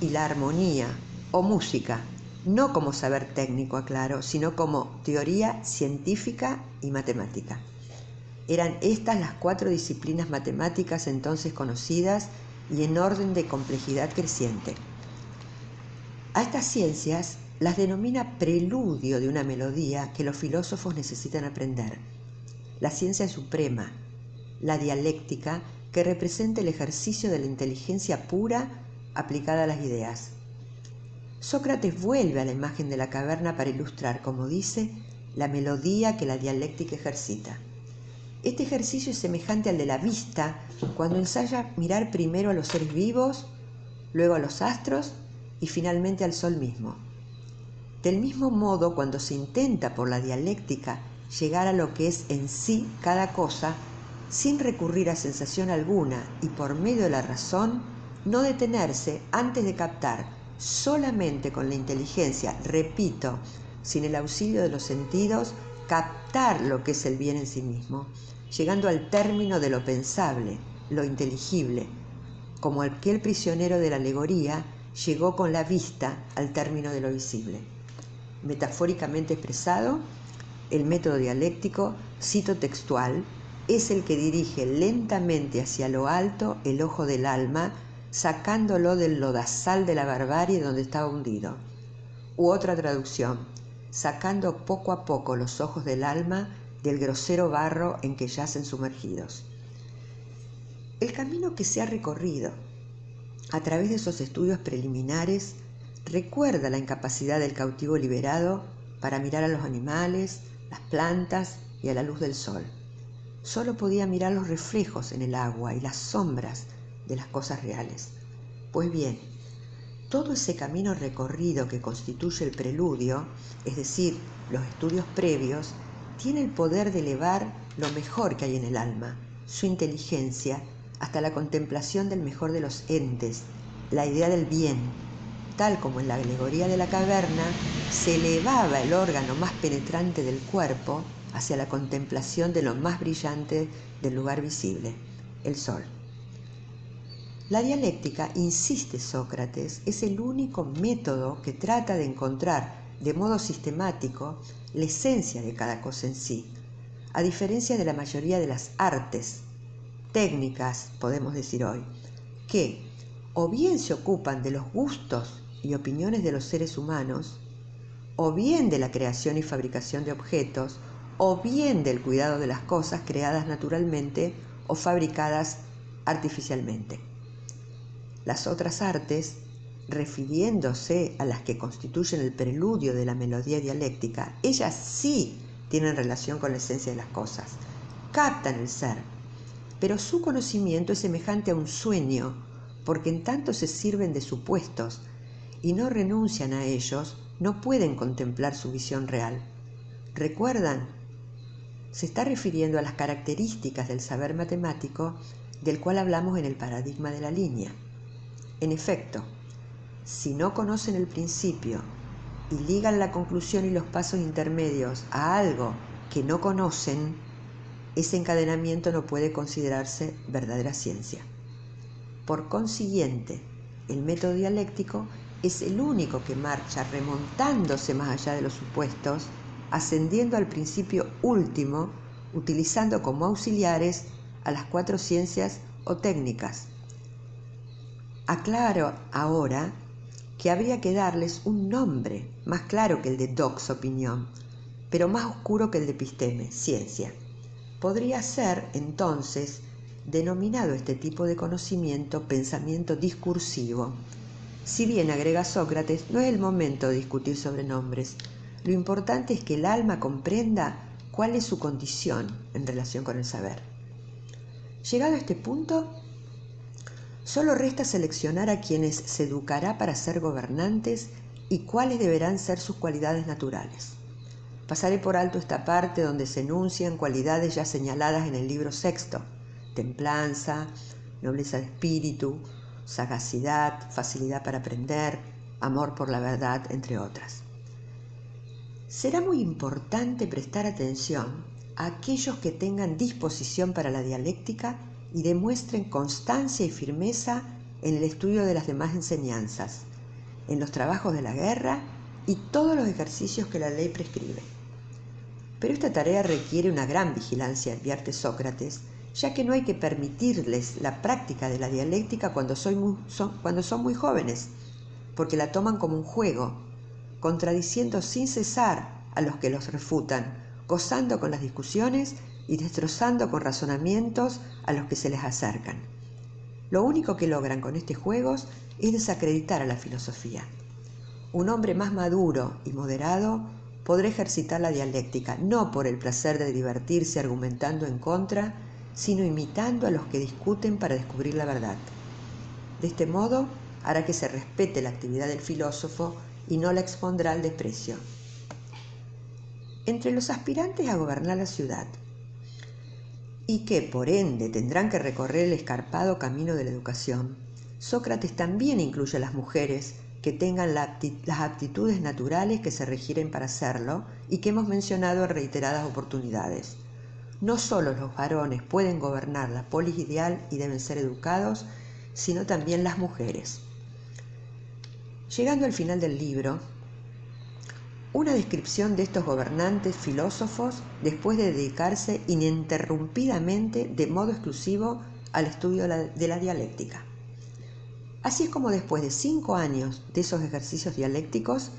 S1: y la armonía o música, no como saber técnico, aclaro, sino como teoría científica y matemática. Eran estas las cuatro disciplinas matemáticas entonces conocidas y en orden de complejidad creciente. A estas ciencias las denomina preludio de una melodía que los filósofos necesitan aprender. La ciencia suprema, la dialéctica, que representa el ejercicio de la inteligencia pura aplicada a las ideas. Sócrates vuelve a la imagen de la caverna para ilustrar, como dice, la melodía que la dialéctica ejercita. Este ejercicio es semejante al de la vista cuando ensaya mirar primero a los seres vivos, luego a los astros y finalmente al sol mismo. Del mismo modo, cuando se intenta por la dialéctica llegar a lo que es en sí cada cosa, sin recurrir a sensación alguna y por medio de la razón, no detenerse antes de captar solamente con la inteligencia, repito, sin el auxilio de los sentidos, captar lo que es el bien en sí mismo, llegando al término de lo pensable, lo inteligible, como aquel prisionero de la alegoría llegó con la vista al término de lo visible metafóricamente expresado, el método dialéctico, cito textual, es el que dirige lentamente hacia lo alto el ojo del alma, sacándolo del lodazal de la barbarie donde estaba hundido. U otra traducción, sacando poco a poco los ojos del alma del grosero barro en que yacen sumergidos. El camino que se ha recorrido a través de esos estudios preliminares recuerda la incapacidad del cautivo liberado para mirar a los animales, las plantas y a la luz del sol. Solo podía mirar los reflejos en el agua y las sombras de las cosas reales. Pues bien, todo ese camino recorrido que constituye el preludio, es decir, los estudios previos, tiene el poder de elevar lo mejor que hay en el alma, su inteligencia, hasta la contemplación del mejor de los entes, la idea del bien, tal como en la alegoría de la caverna, se elevaba el órgano más penetrante del cuerpo hacia la contemplación de lo más brillante del lugar visible, el sol. La dialéctica, insiste Sócrates, es el único método que trata de encontrar de modo sistemático la esencia de cada cosa en sí, a diferencia de la mayoría de las artes, técnicas, podemos decir hoy, que o bien se ocupan de los gustos y opiniones de los seres humanos, o bien de la creación y fabricación de objetos, o bien del cuidado de las cosas creadas naturalmente o fabricadas artificialmente. Las otras artes, refiriéndose a las que constituyen el preludio de la melodía dialéctica, ellas sí tienen relación con la esencia de las cosas, captan el ser, pero su conocimiento es semejante a un sueño, porque en tanto se sirven de supuestos, y no renuncian a ellos, no pueden contemplar su visión real. ¿Recuerdan? Se está refiriendo a las características del saber matemático del cual hablamos en el paradigma de la línea. En efecto, si no conocen el principio y ligan la conclusión y los pasos intermedios a algo que no conocen, ese encadenamiento no puede considerarse verdadera ciencia. Por consiguiente, el método dialéctico es el único que marcha remontándose más allá de los supuestos, ascendiendo al principio último, utilizando como auxiliares a las cuatro ciencias o técnicas. Aclaro ahora que habría que darles un nombre más claro que el de dox opinión, pero más oscuro que el de episteme, ciencia. Podría ser, entonces, denominado este tipo de conocimiento pensamiento discursivo, si bien, agrega Sócrates, no es el momento de discutir sobre nombres. Lo importante es que el alma comprenda cuál es su condición en relación con el saber. Llegado a este punto, solo resta seleccionar a quienes se educará para ser gobernantes y cuáles deberán ser sus cualidades naturales. Pasaré por alto esta parte donde se enuncian cualidades ya señaladas en el libro sexto, templanza, nobleza de espíritu, sagacidad, facilidad para aprender, amor por la verdad, entre otras. Será muy importante prestar atención a aquellos que tengan disposición para la dialéctica y demuestren constancia y firmeza en el estudio de las demás enseñanzas, en los trabajos de la guerra y todos los ejercicios que la ley prescribe. Pero esta tarea requiere una gran vigilancia, advierte Sócrates, ya que no hay que permitirles la práctica de la dialéctica cuando, son, cuando son muy jóvenes, porque la toman como un juego, contradiciendo sin cesar a los que los refutan, gozando con las discusiones y destrozando con razonamientos a los que se les acercan. Lo único que logran con estos juegos es desacreditar a la filosofía. Un hombre más maduro y moderado podrá ejercitar la dialéctica, no por el placer de divertirse argumentando en contra, sino imitando a los que discuten para descubrir la verdad. De este modo, hará que se respete la actividad del filósofo y no la expondrá al desprecio. Entre los aspirantes a gobernar la ciudad, y que por ende tendrán que recorrer el escarpado camino de la educación, Sócrates también incluye a las mujeres que tengan las aptitudes naturales que se requieren para hacerlo y que hemos mencionado en reiteradas oportunidades. No solo los varones pueden gobernar la polis ideal y deben ser educados, sino también las mujeres. Llegando al final del libro, una descripción de estos gobernantes filósofos después de dedicarse ininterrumpidamente de modo exclusivo al estudio de la dialéctica. Así es como después de cinco años de esos ejercicios dialécticos,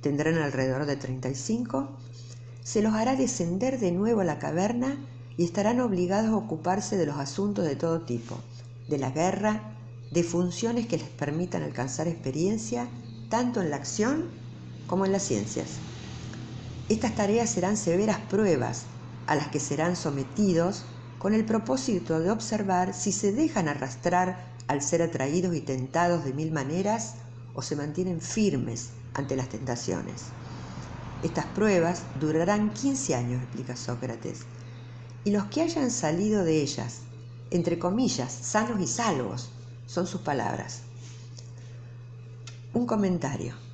S1: tendrán alrededor de 35, se los hará descender de nuevo a la caverna y estarán obligados a ocuparse de los asuntos de todo tipo, de la guerra, de funciones que les permitan alcanzar experiencia tanto en la acción como en las ciencias. Estas tareas serán severas pruebas a las que serán sometidos con el propósito de observar si se dejan arrastrar al ser atraídos y tentados de mil maneras o se mantienen firmes ante las tentaciones. Estas pruebas durarán 15 años, explica Sócrates, y los que hayan salido de ellas, entre comillas, sanos y salvos, son sus palabras. Un comentario.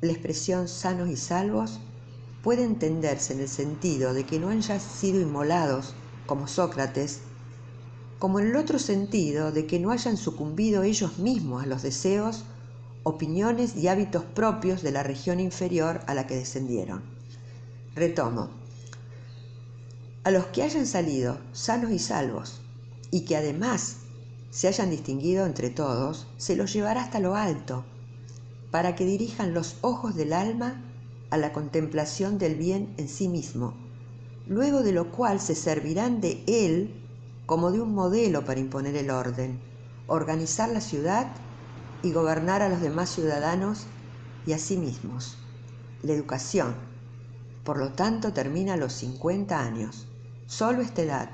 S1: La expresión sanos y salvos puede entenderse en el sentido de que no hayan sido inmolados, como Sócrates, como en el otro sentido de que no hayan sucumbido ellos mismos a los deseos, opiniones y hábitos propios de la región inferior a la que descendieron. Retomo. A los que hayan salido sanos y salvos y que además se hayan distinguido entre todos, se los llevará hasta lo alto, para que dirijan los ojos del alma a la contemplación del bien en sí mismo, luego de lo cual se servirán de él como de un modelo para imponer el orden, organizar la ciudad y gobernar a los demás ciudadanos y a sí mismos. La educación, por lo tanto, termina a los 50 años. Solo esta edad,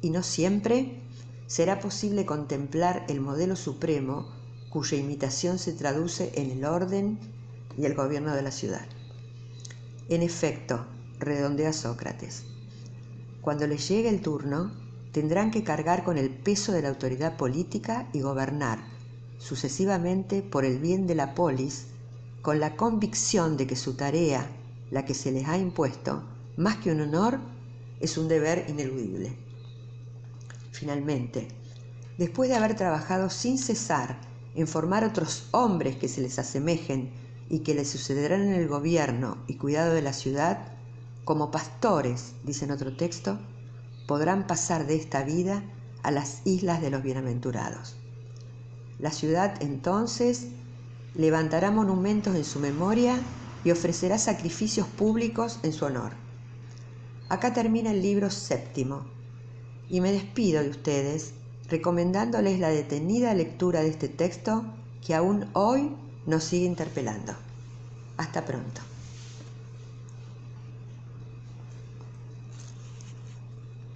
S1: y no siempre, será posible contemplar el modelo supremo cuya imitación se traduce en el orden y el gobierno de la ciudad. En efecto, redondea Sócrates, cuando les llegue el turno, tendrán que cargar con el peso de la autoridad política y gobernar sucesivamente por el bien de la polis, con la convicción de que su tarea, la que se les ha impuesto, más que un honor, es un deber ineludible. Finalmente, después de haber trabajado sin cesar en formar otros hombres que se les asemejen y que les sucederán en el gobierno y cuidado de la ciudad, como pastores, dice en otro texto, podrán pasar de esta vida a las islas de los bienaventurados. La ciudad entonces levantará monumentos en su memoria y ofrecerá sacrificios públicos en su honor. Acá termina el libro séptimo y me despido de ustedes recomendándoles la detenida lectura de este texto que aún hoy nos sigue interpelando. Hasta pronto.